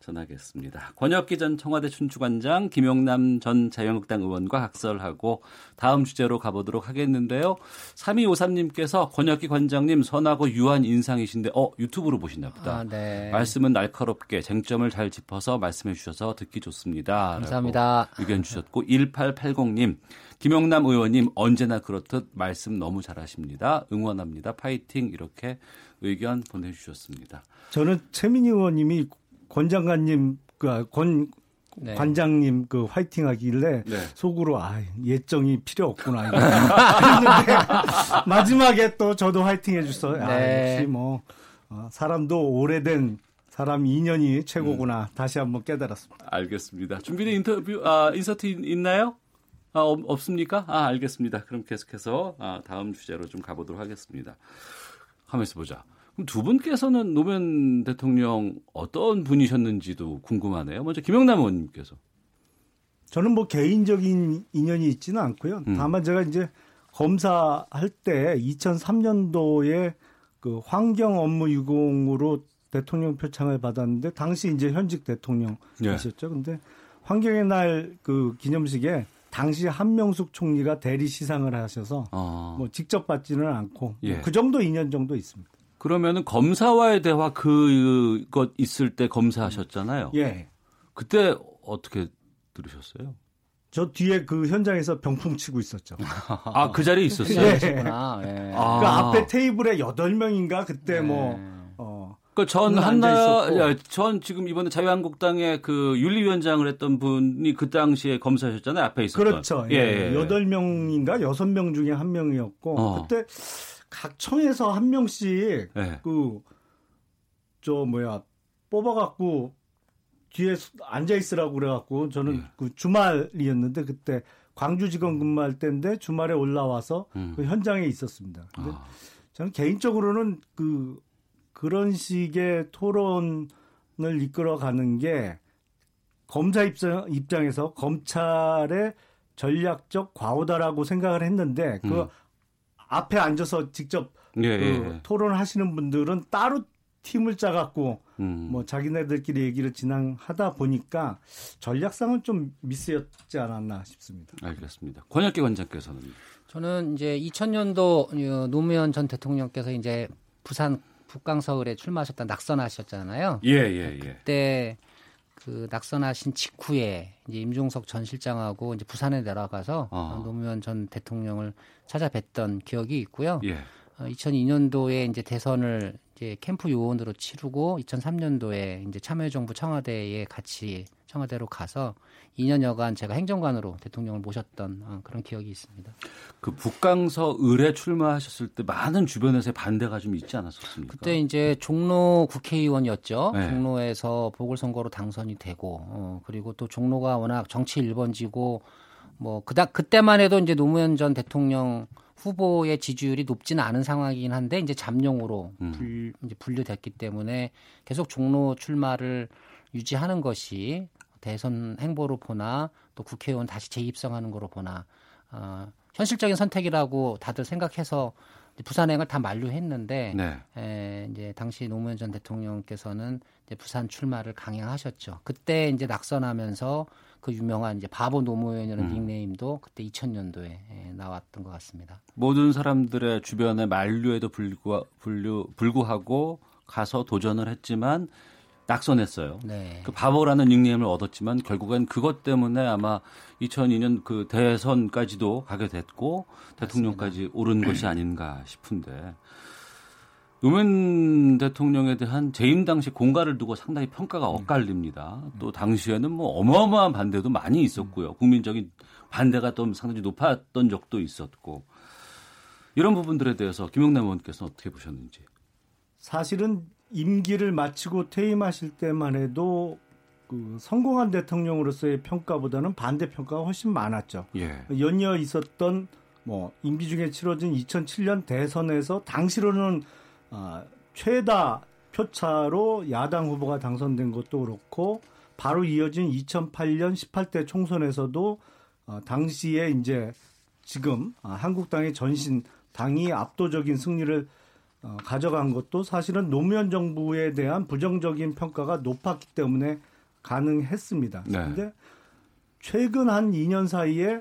전하겠습니다. 권혁기 전 청와대 춘추관장, 김용남 전 자유한국당 의원과 각설하고 다음 주제로 가보도록 하겠는데요. 3253님께서 권혁기 관장님 선하고 유한 인상이신데 어 유튜브로 보시나 보다. 아, 네. 말씀은 날카롭게 쟁점을 잘 짚어서 말씀해 주셔서 듣기 좋습니다. 감사합니다. 의견 주셨고 1880님 김영남 의원님 언제나 그렇듯 말씀 너무 잘하십니다. 응원합니다. 파이팅 이렇게 의견 보내주셨습니다. 저는 최민희 의원님이 권 장관님 그권 네. 관장님 그 화이팅 하길래 네. 속으로 아 예정이 필요 없구나 했는데 마지막에 또 저도 화이팅 해줬어요. 아, 네. 역시 뭐 어, 사람도 오래된 사람 인연이 최고구나 다시 한번 깨달았습니다. 알겠습니다. 준비된 인터뷰 아, 인서트 있- 있나요? 아, 없, 없습니까? 아, 알겠습니다. 그럼 계속해서 아, 다음 주제로 좀 가보도록 하겠습니다. 가만있어 보자. 그럼 두 분께서는 노무현 대통령 어떤 분이셨는지도 궁금하네요. 먼저 김영남 의원님께서. 저는 뭐 개인적인 인연이 있지는 않고요. 음. 다만 제가 이제 검사할 때 2003년도에 그 환경 업무 유공으로 대통령 표창을 받았는데 당시 이제 현직 대통령이셨죠. 근데 환경의 날 그 기념식에 당시 한명숙 총리가 대리 시상을 하셔서 어, 뭐 직접 받지는 않고 예. 그 정도 인연 정도 있습니다. 그러면은 검사와의 대화 그것 있을 때 검사하셨잖아요. 예. 그때 어떻게 들으셨어요? 저 뒤에 그 현장에서 병풍 치고 있었죠. 아, 그 자리에 있었어요? 예. 그렇구나. 예. 아. 그 앞에 테이블에 여덟 명인가 그때 뭐 어, 그전 는 한나, 전 지금 이번에 자유한국당의 그 윤리위원장을 했던 분이 그 당시에 검사셨잖아요. 앞에 있었던. 그렇죠. 예, 예. 예. 여덟 명인가 여섯 명 중에 한 명이었고 어. 그때 각 청에서 한 명씩 예. 그저 뭐야 뽑아갖고 뒤에 수- 앉아 있으라고 그래갖고 저는 예. 그 주말이었는데 그때 광주지검 근무할 때인데 주말에 올라와서 음. 그 현장에 있었습니다. 근데 아, 저는 개인적으로는 그 그런 식의 토론을 이끌어가는 게 검사 입장, 입장에서 검찰의 전략적 과오다라고 생각을 했는데 그 음. 앞에 앉아서 직접 예, 그 예. 토론하시는 분들은 따로 팀을 짜갖고 음. 뭐 자기네들끼리 얘기를 진행하다 보니까 전략상은 좀 미스였지 않았나 싶습니다. 알겠습니다. 권혁기 원장께서는 저는 이제 2000년도 노무현 전 대통령께서 이제 부산 북강 서울에 출마하셨다 낙선하셨잖아요. 예, 예, 예. 그때 그 낙선하신 직후에 이제 임종석 전 실장하고 이제 부산에 내려가서 어. 노무현 전 대통령을 찾아뵀던 기억이 있고요. 예. 어, 2002년도에 이제 대선을 이제 캠프 요원으로 치르고 2003년도에 이제 참여정부 청와대에 같이 청와대로 가서 2년여간 제가 행정관으로 대통령을 모셨던 어, 그런 기억이 있습니다. 그 북강서 을에 출마하셨을 때 많은 주변에서의 반대가 좀 있지 않았었습니까? 그때 이제 종로 국회의원이었죠. 네. 종로에서 보궐선거로 당선이 되고, 어, 그리고 또 종로가 워낙 정치 1번지고, 뭐, 그다, 그때만 해도 이제 노무현 전 대통령 후보의 지지율이 높지는 않은 상황이긴 한데, 이제 잠룡으로 음. 이제 분류됐기 때문에 계속 종로 출마를 유지하는 것이 대선 행보로 보나 또 국회의원 다시 재입성하는 거로 보나, 어, 현실적인 선택이라고 다들 생각해서 부산행을 다 만류했는데 네. 에, 이제 당시 노무현 전 대통령께서는 이제 부산 출마를 강행하셨죠. 그때 이제 낙선하면서 그 유명한 이제 바보 노무현이라는 음. 닉네임도 그때 2000년도에 에, 나왔던 것 같습니다. 모든 사람들의 주변에 만류에도 불구, 불구, 불구하고 가서 도전을 했지만 낙선했어요. 네. 그 바보라는 닉네임을 얻었지만 결국엔 그것 때문에 아마 2002년 그 대선까지도 가게 됐고 대통령까지 오른 것이 아닌가 싶은데 노무현 대통령에 대한 재임 당시 공가를 두고 상당히 평가가 엇갈립니다. 또 당시에는 뭐 어마어마한 반대도 많이 있었고요. 국민적인 반대가 좀 상당히 높았던 적도 있었고 이런 부분들에 대해서 김용남 의원께서는 어떻게 보셨는지. 사실은 임기를 마치고 퇴임하실 때만 해도 그 성공한 대통령으로서의 평가보다는 반대 평가가 훨씬 많았죠. 예. 연이어 있었던 뭐 임기 중에 치러진 2007년 대선에서 당시로는 아, 최다 표차로 야당 후보가 당선된 것도 그렇고 바로 이어진 2008년 18대 총선에서도 어, 당시에 이제 지금 아, 한국당의 전신 당이 압도적인 승리를 어, 가져간 것도 사실은 노무현 정부에 대한 부정적인 평가가 높았기 때문에 가능했습니다. 네. 근데 최근 한 2년 사이에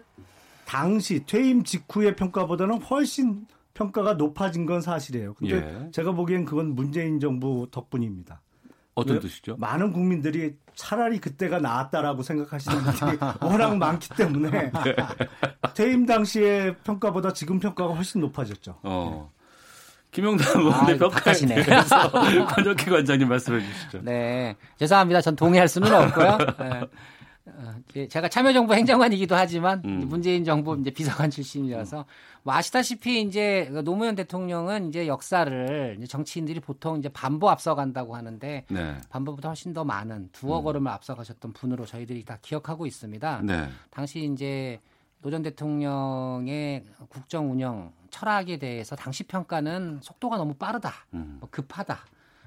당시 퇴임 직후의 평가보다는 훨씬 평가가 높아진 건 사실이에요. 근데 예. 제가 보기엔 그건 문재인 정부 덕분입니다. 어떤 왜? 뜻이죠? 많은 국민들이 차라리 그때가 나았다라고 생각하시는 분들이 워낙 많기 때문에 네. 퇴임 당시의 평가보다 지금 평가가 훨씬 높아졌죠. 어. 김용남 평가에 박하시네. 대해서 권혁기 관장님 말씀해 주시죠. 네, 죄송합니다. 전 동의할 수는 없고요. 네. 어, 제가 참여정부 행정관이기도 하지만 음. 문재인 정부 이제 비서관 출신이라서 뭐 아시다시피 이제 그 노무현 대통령은 이제 역사를 이제 정치인들이 보통 이제 반보 앞서간다고 하는데 네. 반보보다 훨씬 더 많은 두어 걸음을 앞서가셨던 분으로 저희들이 다 기억하고 있습니다. 네. 당시 이제 노전 대통령의 국정 운영 철학에 대해서 당시 평가는 속도가 너무 빠르다, 음. 뭐 급하다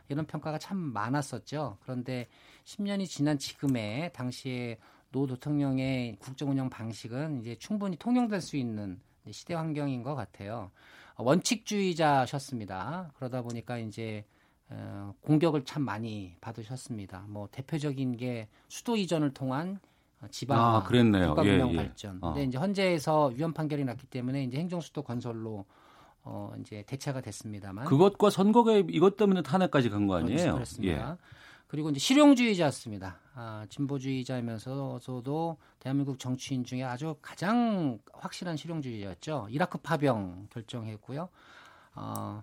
이런 평가가 참 많았었죠. 그런데 10년이 지난 지금의 당시에 노 대통령의 국정 운영 방식은 이제 충분히 통용될 수 있는 시대 환경인 것 같아요. 원칙주의자셨습니다. 그러다 보니까 이제 어, 공격을 참 많이 받으셨습니다. 뭐 대표적인 게 수도 이전을 통한 어, 지방 아, 그랬네요. 국가 예, 예. 발전. 어. 근데 이제 헌재에서 위헌 판결이 났기 때문에 이제 행정수도 건설로 어 이제 대체가 됐습니다만 그것과 선거가 이것 때문에 탄핵까지 간 거 아니에요? 그렇습니다. 그리고 이제 실용주의자였습니다. 아, 진보주의자이면서도 대한민국 정치인 중에 아주 가장 확실한 실용주의였죠. 이라크 파병 결정했고요. 어,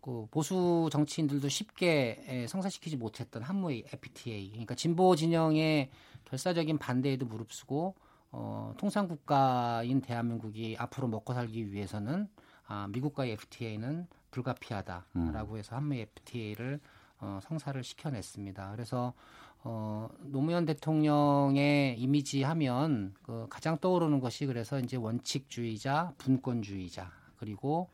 그 보수 정치인들도 쉽게 에, 성사시키지 못했던 한무의 FTA. 그러니까 진보 진영의 결사적인 반대에도 무릅쓰고 어, 통상 국가인 대한민국이 앞으로 먹고 살기 위해서는 아, 미국과의 FTA는 불가피하다라고 해서 한미 FTA를 어, 성사를 시켜냈습니다. 그래서 어, 노무현 대통령의 이미지 하면 그 가장 떠오르는 것이 그래서 이제 원칙주의자, 분권주의자 그리고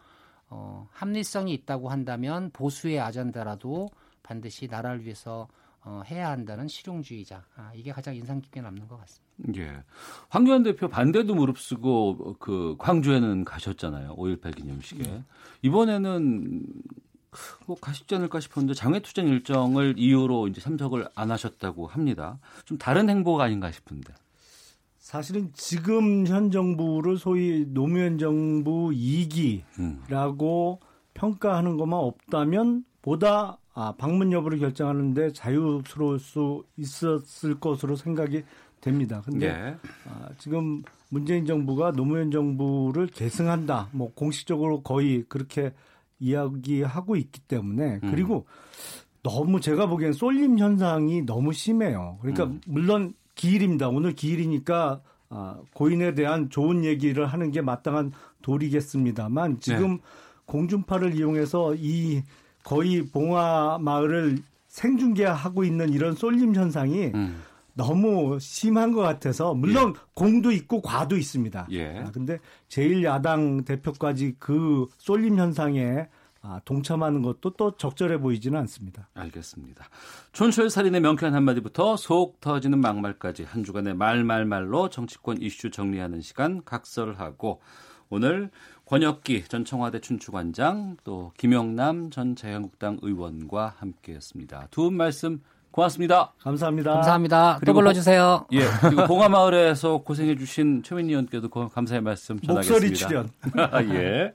어, 합리성이 있다고 한다면 보수의 아젠다라도 반드시 나라를 위해서 어, 해야 한다는 실용주의자. 아, 이게 가장 인상 깊게 남는 것 같습니다. 예. 황교안 대표 반대도 무릅쓰고 그 광주에는 가셨잖아요. 5.18 기념식에. 네. 이번에는 뭐 가시지 않을까 싶었는데 장외투쟁 일정을 이유로 이제 참석을 안 하셨다고 합니다. 좀 다른 행보가 아닌가 싶은데. 사실은 지금 현 정부를 소위 노무현 정부 2기라고 평가하는 것만 없다면 보다 아, 방문 여부를 결정하는데 자유스러울 수 있었을 것으로 생각이 됩니다. 근데 예. 아, 지금 문재인 정부가 노무현 정부를 계승한다. 뭐 공식적으로 거의 그렇게 이야기하고 있기 때문에 음. 그리고 너무 제가 보기엔 쏠림 현상이 너무 심해요. 그러니까 음. 물론 기일입니다. 오늘 기일이니까 아, 고인에 대한 좋은 얘기를 하는 게 마땅한 도리겠습니다만 지금 네. 공중파를 이용해서 이 거의 봉화 마을을 생중계하고 있는 이런 쏠림 현상이 음. 너무 심한 것 같아서 물론 공도 있고 과도 있습니다. 예. 아, 근데 제1야당 대표까지 그 쏠림 현상에 아, 동참하는 것도 또 적절해 보이지는 않습니다. 알겠습니다. 촌철 살인의 명쾌한 한마디부터 속 터지는 막말까지 한 주간의 말말말로 정치권 이슈 정리하는 시간 각설하고 오늘 권혁기 전 청와대 춘추관장 또 김영남 전 자유한국당 의원과 함께했습니다. 두 분 말씀 고맙습니다. 감사합니다. 감사합니다. 또 그리고 불러주세요. 예, 그리고 봉화마을에서 고생해주신 최민희 의원께도 고- 감사의 말씀 전하겠습니다. 목소리 출연. 예.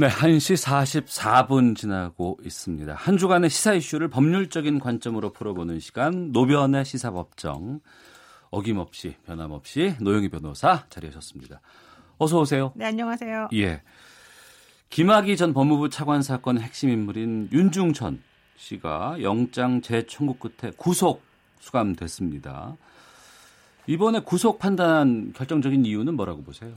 네, 1시 44분 지나고 있습니다. 한 주간의 시사 이슈를 법률적인 관점으로 풀어보는 시간 노변의 시사법정 어김없이 변함없이 노영희 변호사 자리하셨습니다. 어서 오세요. 네, 안녕하세요. 예. 김학의 전 법무부 차관 사건의 핵심 인물인 윤중천 씨가 영장 재청구 끝에 구속 수감됐습니다. 이번에 구속 판단한 결정적인 이유는 뭐라고 보세요?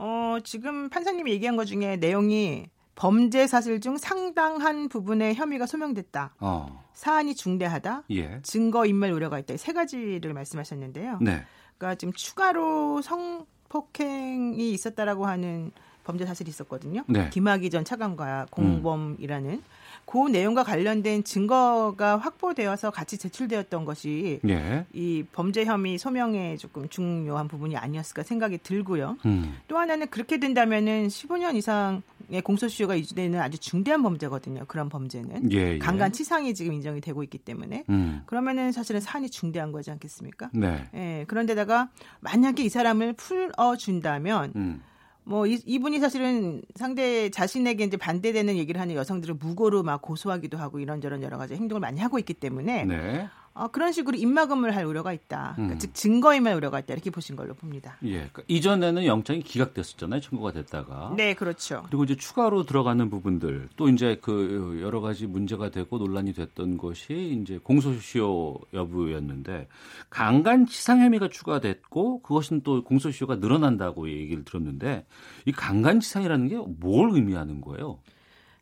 어, 지금 판사님이 얘기한 것 중에 내용이 범죄 사실 중 상당한 부분의 혐의가 소명됐다. 어. 사안이 중대하다. 예. 증거 인멸 우려가 있다. 이세 가지를 말씀하셨는데요. 네. 그러니까 지금 추가로 성폭행이 있었다라고 하는 범죄 사실이 있었거든요. 네. 김학의 전 차관과 공범이라는 그 내용과 관련된 증거가 확보되어서 같이 제출되었던 것이 예. 이 범죄 혐의 소명에 조금 중요한 부분이 아니었을까 생각이 들고요. 음. 또 하나는 그렇게 된다면은 15년 이상의 공소시효가 유지되는 아주 중대한 범죄거든요. 그런 범죄는 예, 예. 강간치상이 지금 인정이 되고 있기 때문에 음. 그러면은 사실은 사안이 중대한 거지 않겠습니까? 네. 예, 그런데다가 만약에 이 사람을 풀어 준다면 음. 뭐 이, 이분이 사실은 상대 자신에게 이제 반대되는 얘기를 하는 여성들을 무고로 막 고소하기도 하고 이런저런 여러 가지 행동을 많이 하고 있기 때문에 네. 어, 그런 식으로 입막음을 할 우려가 있다. 그러니까 음. 즉 증거인멸 우려가 있다 이렇게 보신 걸로 봅니다. 예. 그러니까 이전에는 영장이 기각됐었잖아요. 청구가 됐다가. 네, 그렇죠. 그리고 이제 추가로 들어가는 부분들 또 이제 그 여러 가지 문제가 되고 논란이 됐던 것이 이제 공소시효 여부였는데 강간치상 혐의가 추가됐고 그것은 또 공소시효가 늘어난다고 얘기를 들었는데 이 강간치상이라는 게 뭘 의미하는 거예요?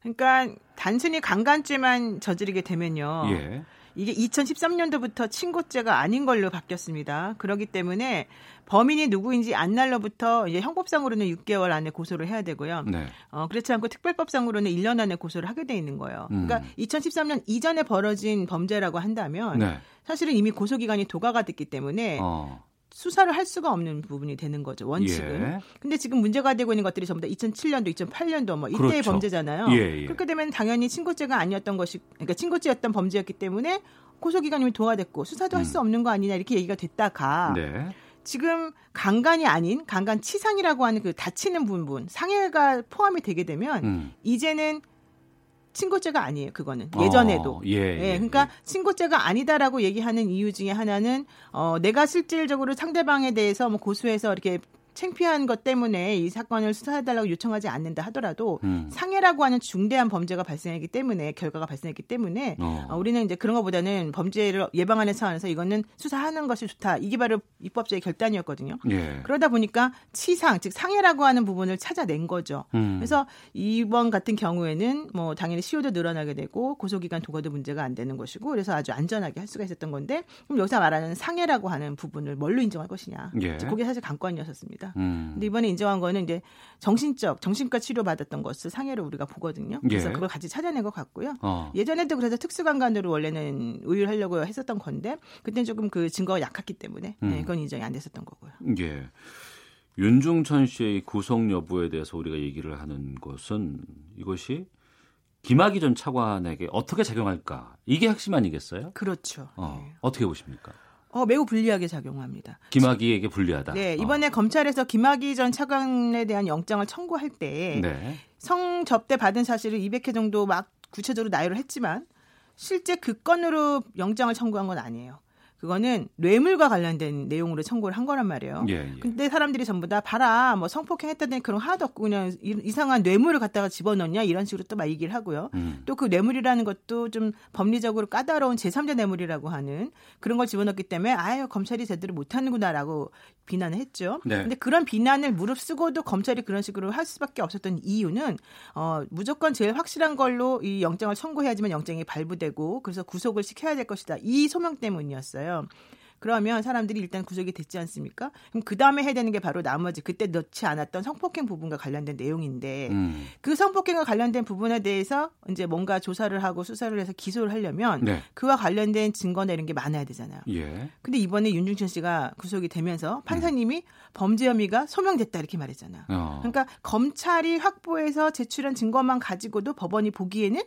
그러니까 단순히 강간죄만 저지르게 되면요. 예. 이게 2013년도부터 친고죄가 아닌 걸로 바뀌었습니다. 그렇기 때문에 범인이 누구인지 안 날로부터 이제 형법상으로는 6개월 안에 고소를 해야 되고요. 네. 어, 그렇지 않고 특별법상으로는 1년 안에 고소를 하게 돼 있는 거예요. 음. 그러니까 2013년 이전에 벌어진 범죄라고 한다면 네. 사실은 이미 고소 기간이 도가가 됐기 때문에 어. 수사를 할 수가 없는 부분이 되는 거죠 원칙은. 예. 근데 지금 문제가 되고 있는 것들이 전부 다 2007년도, 2008년도 뭐 이때의 그렇죠. 범죄잖아요. 예, 예. 그렇게 되면 당연히 친고죄가 아니었던 것이, 그러니까 친고죄였던 범죄였기 때문에 고소 기간이 도가됐고 수사도 할수 없는 거 아니냐 이렇게 얘기가 됐다가 음. 네. 지금 강간이 아닌 강간 치상이라고 하는 그 다치는 부분 상해가 포함이 되게 되면 음. 이제는 친고죄가 아니에요. 그거는 예전에도. 어, 예, 예, 그러니까 친고죄가 아니다라고 얘기하는 이유 중에 하나는 어 내가 실질적으로 상대방에 대해서 뭐 고소해서 이렇게 창피한 것 때문에 이 사건을 수사해달라고 요청하지 않는다 하더라도 음. 상해라고 하는 중대한 범죄가 발생했기 때문에 결과가 발생했기 때문에 어. 어, 우리는 이제 그런 것보다는 범죄를 예방하는 차원에서 이거는 수사하는 것이 좋다. 이게 바로 입법자의 결단이었거든요. 예. 그러다 보니까 치상, 즉 상해라고 하는 부분을 찾아낸 거죠. 음. 그래서 이번 같은 경우에는 뭐 당연히 시효도 늘어나게 되고 고소기간 도과도 문제가 안 되는 것이고 그래서 아주 안전하게 할 수가 있었던 건데 그럼 여기서 말하는 상해라고 하는 부분을 뭘로 인정할 것이냐. 예. 그게 사실 관건이었 었습니다. 음. 근데 이번에 인정한 거는 이제 정신적 정신과 치료 받았던 것을 상해로 우리가 보거든요. 그래서 예. 그걸 같이 찾아낸 것 같고요. 어. 예전에도 그래서 특수강간으로 원래는 의율하려고 했었던 건데 그때는 조금 그 증거가 약했기 때문에 음. 네, 그건 인정이 안 됐었던 거고요. 예. 윤중천 씨의 구속 여부에 대해서 우리가 얘기를 하는 것은 이것이 김학의 전 차관에게 어떻게 작용할까 이게 핵심 아니겠어요? 그렇죠. 어, 어떻게 보십니까? 어, 매우 불리하게 작용합니다. 김학의에게 불리하다. 네, 어. 이번에 검찰에서 김학의 전 차관에 대한 영장을 청구할 때 네. 성접대 받은 사실을 200회 정도 막 구체적으로 나열을 했지만 실제 그 건으로 영장을 청구한 건 아니에요. 그거는 뇌물과 관련된 내용으로 청구를 한 거란 말이에요. 예, 예. 근데 사람들이 전부 다 봐라 뭐 성폭행 했다더니 그런 거 하나도 없고 그냥 이- 이상한 뇌물을 갖다가 집어넣냐 이런 식으로 또 막 얘기를 하고요. 음. 또그 뇌물이라는 것도 좀 법리적으로 까다로운 제3자 뇌물이라고 하는 그런 걸 집어넣기 때문에 아유 검찰이 제대로 못하는구나라고 비난을 했죠. 네. 근데 그런 비난을 무릅쓰고도 검찰이 그런 식으로 할 수밖에 없었던 이유는 어, 무조건 제일 확실한 걸로 이 영장을 청구해야지만 영장이 발부되고 그래서 구속을 시켜야 될 것이다. 이 소명 때문이었어요. 그러면 사람들이 일단 구속이 됐지 않습니까? 그럼 그 다음에 해야 되는 게 바로 나머지 그때 넣지 않았던 성폭행 부분과 관련된 내용인데 음. 그 성폭행과 관련된 부분에 대해서 이제 뭔가 조사를 하고 수사를 해서 기소를 하려면 네. 그와 관련된 증거나 이런 게 많아야 되잖아요. 예. 근데 이번에 윤중천 씨가 구속이 되면서 판사님이 범죄 혐의가 소명됐다 이렇게 말했잖아요. 어. 그러니까 검찰이 확보해서 제출한 증거만 가지고도 법원이 보기에는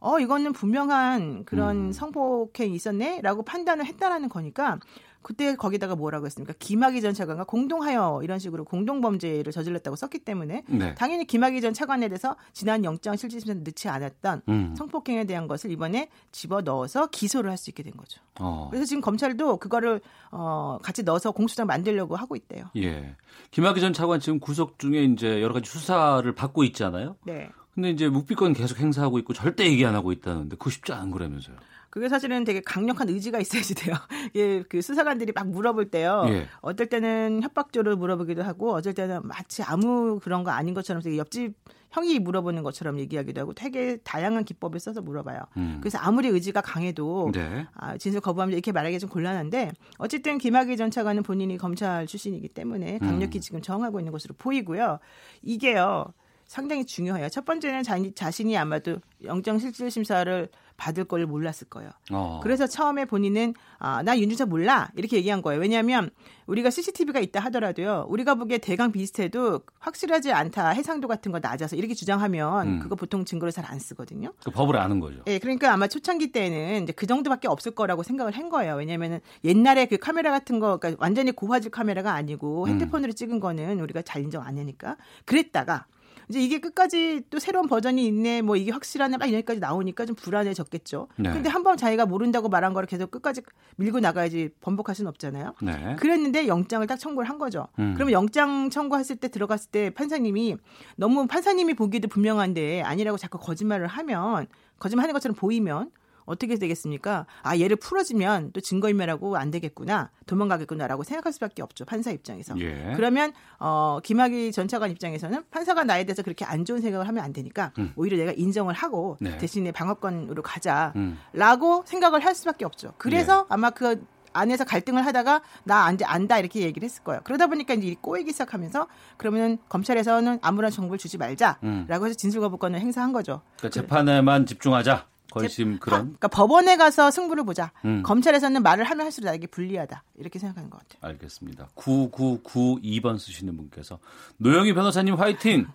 어 이거는 분명한 그런 음. 성폭행이 있었네라고 판단을 했다라는 거니까 그때 거기다가 뭐라고 했습니까? 김학의 전 차관과 공동하여 이런 식으로 공동범죄를 저질렀다고 썼기 때문에 네. 당연히 김학의 전 차관에 대해서 지난 영장 실질심사에 넣지 않았던 음. 성폭행에 대한 것을 이번에 집어 넣어서 기소를 할 수 있게 된 거죠. 어. 그래서 지금 검찰도 그거를 어 같이 넣어서 공수장 만들려고 하고 있대요. 예. 김학의 전 차관 지금 구속 중에 이제 여러 가지 수사를 받고 있잖아요. 네. 근데 이제 묵비권 계속 행사하고 있고 절대 얘기 안 하고 있다는데 그거 쉽지 않은 거라면서요. 그게 사실은 되게 강력한 의지가 있어야지 돼요. 예, 그 수사관들이 막 물어볼 때요. 예. 어떨 때는 협박조로 물어보기도 하고, 어쩔 때는 마치 아무 그런 거 아닌 것처럼 되게 옆집 형이 물어보는 것처럼 얘기하기도 하고, 되게 다양한 기법을 써서 물어봐요. 음. 그래서 아무리 의지가 강해도 네. 아, 진술 거부합니다 이렇게 말하기 좀 곤란한데 어쨌든 김학의 전 차관은 본인이 검찰 출신이기 때문에 강력히 음. 지금 정하고 있는 것으로 보이고요. 이게요. 상당히 중요해요. 첫 번째는 자, 자신이 아마도 영장실질심사를 받을 걸 몰랐을 거예요. 어. 그래서 처음에 본인은 아, 나 윤준서 몰라 이렇게 얘기한 거예요. 왜냐하면 우리가 CCTV가 있다 하더라도요. 우리가 보기에 대강 비슷해도 확실하지 않다 해상도 같은 거 낮아서 이렇게 주장하면 음. 그거 보통 증거를 잘 안 쓰거든요. 그 법을 아는 거죠. 예, 그러니까 아마 초창기 때는 이제 그 정도밖에 없을 거라고 생각을 한 거예요. 왜냐면은 옛날에 그 카메라 같은 거, 그러니까 완전히 고화질 카메라가 아니고 음. 핸드폰으로 찍은 거는 우리가 잘 인정 안 하니까 그랬다가 이제 이게 끝까지 또 새로운 버전이 있네, 뭐 이게 확실하네, 막 이런까지 나오니까 좀 불안해졌겠죠. 네. 근데 한 번 자기가 모른다고 말한 거를 계속 끝까지 밀고 나가야지 번복할 수는 없잖아요. 네. 그랬는데 영장을 딱 청구를 한 거죠. 음. 그러면 영장 청구했을 때 들어갔을 때 판사님이 너무 판사님이 보기에도 분명한데 아니라고 자꾸 거짓말을 하면 거짓말하는 것처럼 보이면 어떻게 되겠습니까? 아 얘를 풀어주면 또 증거인멸하고 안 되겠구나 도망가겠구나라고 생각할 수밖에 없죠 판사 입장에서. 예. 그러면 어 김학의 전 차관 입장에서는 판사가 나에 대해서 그렇게 안 좋은 생각을 하면 안 되니까 음. 오히려 내가 인정을 하고 네. 대신에 방어권으로 가자. 음. 라고 생각을 할 수밖에 없죠. 그래서 예. 아마 그 안에서 갈등을 하다가 나 안, 안다 이렇게 얘기를 했을 거예요. 그러다 보니까 이제 꼬이기 시작하면서 그러면 검찰에서는 아무런 정보를 주지 말자라고 음. 해서 진술거부권을 행사한 거죠. 그러니까 재판에만 집중하자. 걸심 그런. 그러니까 법원에 가서 승부를 보자. 음. 검찰에서는 말을 하면 할수록 나에게 불리하다. 이렇게 생각하는 것 같아요. 알겠습니다. 9992번 쓰시는 분께서 노영희 변호사님 화이팅.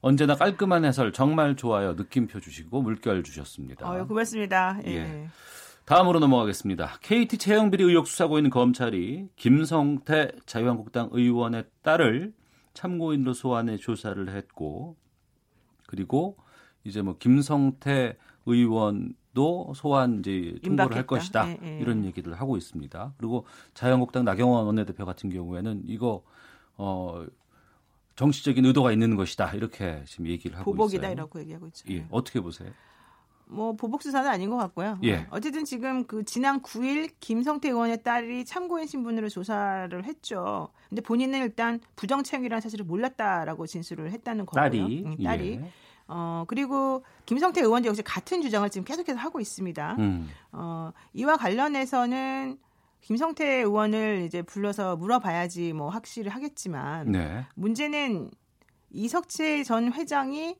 언제나 깔끔한 해설 정말 좋아요. 느낌표 주시고 물결 주셨습니다. 어유 고맙습니다. 예. 예. 다음으로 넘어가겠습니다. KT 채용 비리 의혹 수사고 있는 검찰이 김성태 자유한국당 의원의 딸을 참고인으로 소환해 조사를 했고 그리고 이제 뭐 김성태 의원도 소환 이제 통보를 할. 것이다 예, 예. 이런 얘기를 하고 있습니다. 그리고 자유한국당 나경원 원내대표 같은 경우에는 이거 어 정치적인 의도가 있는 것이다 이렇게 지금 얘기를 하고 보복이다 있어요. 이라고 얘기하고 있죠. 예, 어떻게 보세요? 뭐 보복 수사는 아닌 것 같고요. 예. 어쨌든 지금 그 지난 9일 김성태 의원의 딸이 참고인 신분으로 조사를 했죠. 근데 본인은 일단 부정 채용이라는 사실을 몰랐다라고 진술을 했다는 거고요. 딸이 음, 딸이. 예. 어 그리고 김성태 의원도 역시 같은 주장을 지금 계속해서 하고 있습니다. 음. 어 이와 관련해서는 김성태 의원을 이제 불러서 물어봐야지 뭐 확실히 하겠지만 네. 문제는 이석채 전 회장이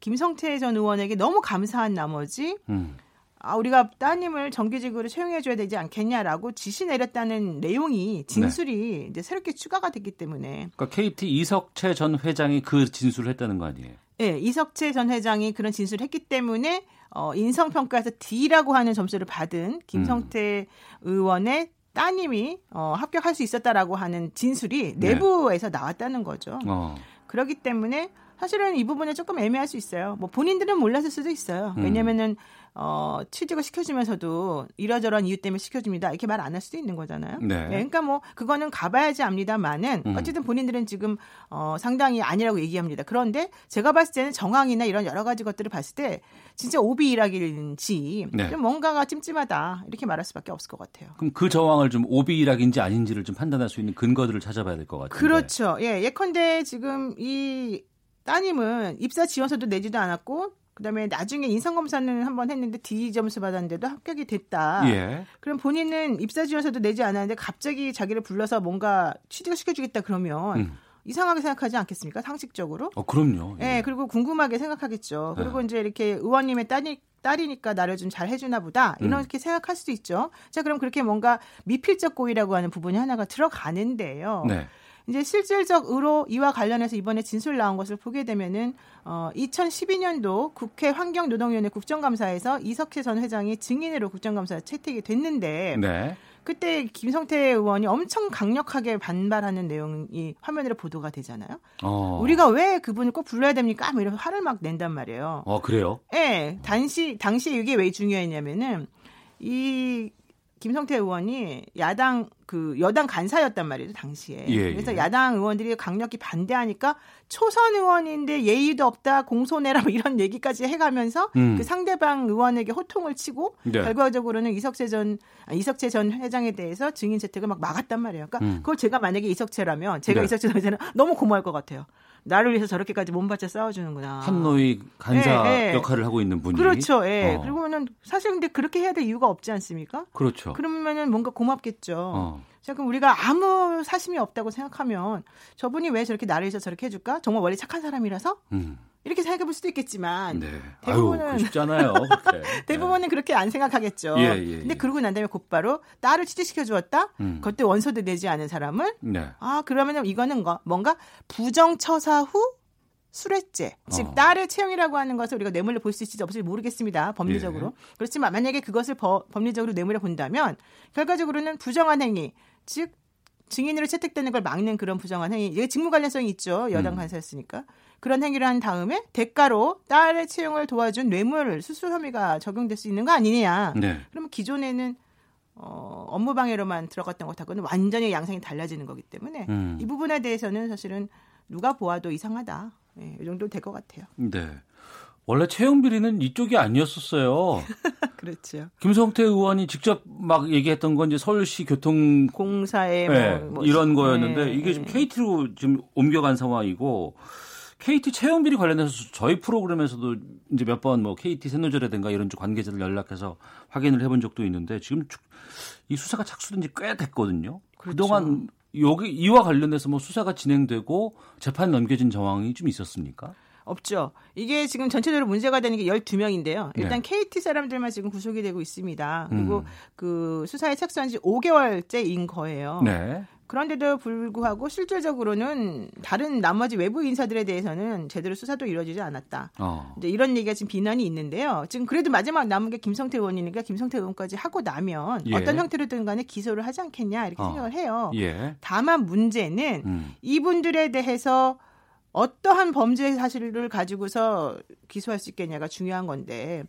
김성태 전 의원에게 너무 감사한 나머지 음. 아 우리가 따님을 정규직으로 채용해 줘야 되지 않겠냐라고 지시 내렸다는 내용이 진술이 이제 새롭게 추가가 됐기 때문에 그러니까 KT 이석채 전 회장이 그 진술을 했다는 거 아니에요? 예 이석채 전 회장이 그런 진술을 했기 때문에 어, 인성평가에서 D라고 하는 점수를 받은 김성태 의원의 따님이 어, 합격할 수 있었다라고 하는 진술이 네. 내부에서 나왔다는 거죠. 어. 그렇기 때문에 사실은 이 부분에 조금 애매할 수 있어요. 뭐 본인들은 몰랐을 수도 있어요. 음. 왜냐면은 어 취직을 시켜주면서도 이러저러한 이유 때문에 시켜줍니다. 이렇게 말 안 할 수도 있는 거잖아요. 네. 그러니까 뭐 그거는 가봐야지 압니다만은 음. 어쨌든 본인들은 지금 어 상당히 아니라고 얘기합니다. 그런데 제가 봤을 때는 정황이나 이런 여러 가지 것들을 봤을 때 진짜 오비 일학인지 네. 좀 뭔가가 찜찜하다 이렇게 말할 수밖에 없을 것 같아요. 그럼 그 정황을 좀 오비일학인지 아닌지를 좀 판단할 수 있는 근거들을 찾아봐야 될 것 같아요. 그렇죠. 예, 예컨대 지금 이 따님은 입사 지원서도 내지도 않았고 그다음에 나중에 인성 검사는 한번 했는데 D 점수 받았는데도 합격이 됐다. 예. 그럼 본인은 입사 지원서도 내지 않았는데 갑자기 자기를 불러서 뭔가 취직을 시켜주겠다 그러면 음. 이상하게 생각하지 않겠습니까? 상식적으로. 어, 그럼요. 예, 그리고 궁금하게 생각하겠죠. 그리고 이제 이렇게 의원님의 딸이 딸이니까 나를 좀 잘 해주나 보다 음. 이렇게 생각할 수도 있죠. 자, 그럼 그렇게 뭔가 미필적 고의라고 하는 부분이 하나가 들어가는데요. 네. 이제 실질적 의로 이와 관련해서 이번에 진술 나온 것을 보게 되면은 어 2012년도 국회 환경노동위원회 국정감사에서 이석혜 전 회장이 증인으로 국정감사에 채택이 됐는데 네. 그때 김성태 의원이 엄청 강력하게 반발하는 내용이 화면으로 보도가 되잖아요. 어. 우리가 왜 그분을 꼭 불러야 됩니까? 뭐 이런 화를 막 낸단 말이에요. 어, 그래요? 예, 당시 당시 이게 왜 중요했냐면은 이 김성태 의원이 야당 그 여당 간사였단 말이죠 당시에. 예, 그래서 예. 야당 의원들이 강력히 반대하니까 초선 의원인데 예의도 없다 공손해라 뭐 이런 얘기까지 해가면서 음. 그 상대방 의원에게 호통을 치고 네. 결과적으로는 이석채 전 아, 이석채 전 회장에 대해서 증인 채택을 막 막았단 말이에요. 그러니까 음. 그걸 제가 만약에 이석채라면 제가 네. 이석채 전 회장은 너무 고마울 것 같아요. 나를 위해서 저렇게까지 몸바쳐 싸워주는구나. 한노이 간사 예, 예. 역할을 하고 있는 분이 그렇죠. 예. 어. 그리고는 사실 근데 그렇게 해야 될 이유가 없지 않습니까? 그렇죠. 그러면은 뭔가 고맙겠죠. 어. 자, 그럼 우리가 아무 사심이 없다고 생각하면 저분이 왜 저렇게 나를 위해서 저렇게 해줄까? 정말 원래 착한 사람이라서 음. 이렇게 생각해 볼 수도 있겠지만 네. 대부분은- 아유, 그 쉽잖아요. 대부분은 그렇게 안 생각하겠죠. 예, 예, 근데 예. 그러고 난 다음에 곧바로 딸을 취직시켜 주었다. 음. 그때 원소도 내지 않은 사람을 네. 아 그러면은 이거는 거- 뭔가 부정처사 후 수뢰죄, 즉 어. 딸의 채용이라고 하는 것을 우리가 뇌물로 볼 수 있을지 없을지 모르겠습니다. 법리적으로. 예. 그렇지만 만약에 그것을 법- 법리적으로 뇌물로 본다면 결과적으로는 부정한 행위, 즉 증인으로 채택되는 걸 막는 그런 부정한 행위, 이게 직무 관련성이 있죠. 여당 음. 간사였으니까. 그런 행위를 한 다음에 대가로 딸의 채용을 도와준 뇌물 수수 혐의가 적용될 수 있는 거 아니냐. 네. 그러면 기존에는 어, 업무 방해로만 들어갔던 것하고는 완전히 양상이 달라지는 거기 때문에 음. 이 부분에 대해서는 사실은 누가 보아도 이상하다. 예, 이 정도 될 것 같아요. 네. 원래 채용 비리는 이쪽이 아니었었어요. 그렇죠. 김성태 의원이 직접 막 얘기했던 건 이제 서울시 교통 공사에 네, 뭐, 뭐 이런 시- 거였는데 네, 이게 지금 네. KT로 지금 옮겨간 상황이고 KT 채용 비리 관련해서 저희 프로그램에서도 이제 몇 번 뭐 KT 새노조라든가 이런 쪽 관계자들 연락해서 확인을 해본 적도 있는데 지금 주- 이 수사가 착수된 지 꽤 됐거든요. 그렇죠. 그동안 여기 이와 관련해서 뭐 수사가 진행되고 재판 넘겨진 정황이 좀 있었습니까? 없죠. 이게 지금 전체적으로 문제가 되는 게 12명인데요. 일단 네. KT 사람들만 지금 구속이 되고 있습니다. 그리고 음. 그 수사에 착수한 지 5개월째인 거예요. 네. 그런데도 불구하고 실질적으로는 다른 나머지 외부 인사들에 대해서는 제대로 수사도 이루어지지 않았다. 어. 이제 이런 얘기가 지금 비난이 있는데요. 지금 그래도 마지막 남은 게 김성태 의원이니까 김성태 의원까지 하고 나면 예. 어떤 형태로든 간에 기소를 하지 않겠냐 이렇게 어. 생각을 해요. 예. 다만 문제는 음. 이분들에 대해서 어떠한 범죄 사실을 가지고서 기소할 수 있겠냐가 중요한 건데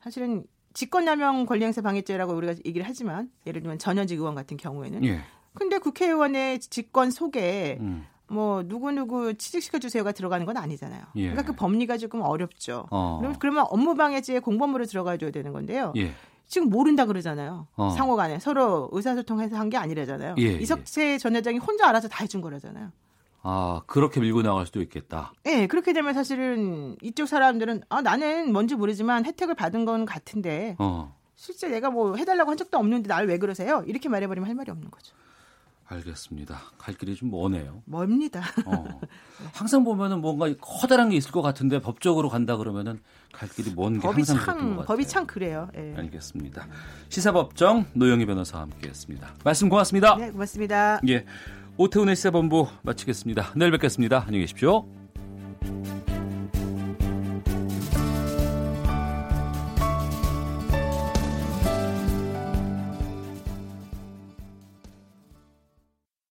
사실은 직권남용 권리행사 방해죄라고 우리가 얘기를 하지만 예를 들면 전현직 의원 같은 경우에는 예. 근데 국회의원의 직권 속에 음. 뭐 누구누구 취직시켜 주세요가 들어가는 건 아니잖아요. 예. 그러니까 그 법리가 조금 어렵죠. 어. 그러면 업무방해죄 공범으로 들어가 줘야 되는 건데요. 예. 지금 모른다 그러잖아요. 어. 상호 간에 서로 의사소통해서 한 게 아니라잖아요. 예, 예. 이석채 전 회장이 혼자 알아서 다 해준 거라잖아요. 아, 그렇게 밀고 나갈 수도 있겠다. 예, 그렇게 되면 사실은 이쪽 사람들은 아 나는 뭔지 모르지만 혜택을 받은 건 같은데 어. 실제 내가 뭐 해달라고 한 적도 없는데 나를 왜 그러세요? 이렇게 말해버리면 할 말이 없는 거죠. 알겠습니다. 갈 길이 좀 머네요. 멉니다. 어. 항상 보면은 뭔가 커다란 게 있을 것 같은데 법적으로 간다 그러면은 갈 길이 먼게 법이 항상 것참 같아요. 법이 참 그래요. 예. 알겠습니다. 시사법정 노영희 변호사와 함께했습니다. 말씀 고맙습니다. 네, 고맙습니다. 예, 오태훈의 시사본부 마치겠습니다. 내일 뵙겠습니다. 안녕히 계십시오.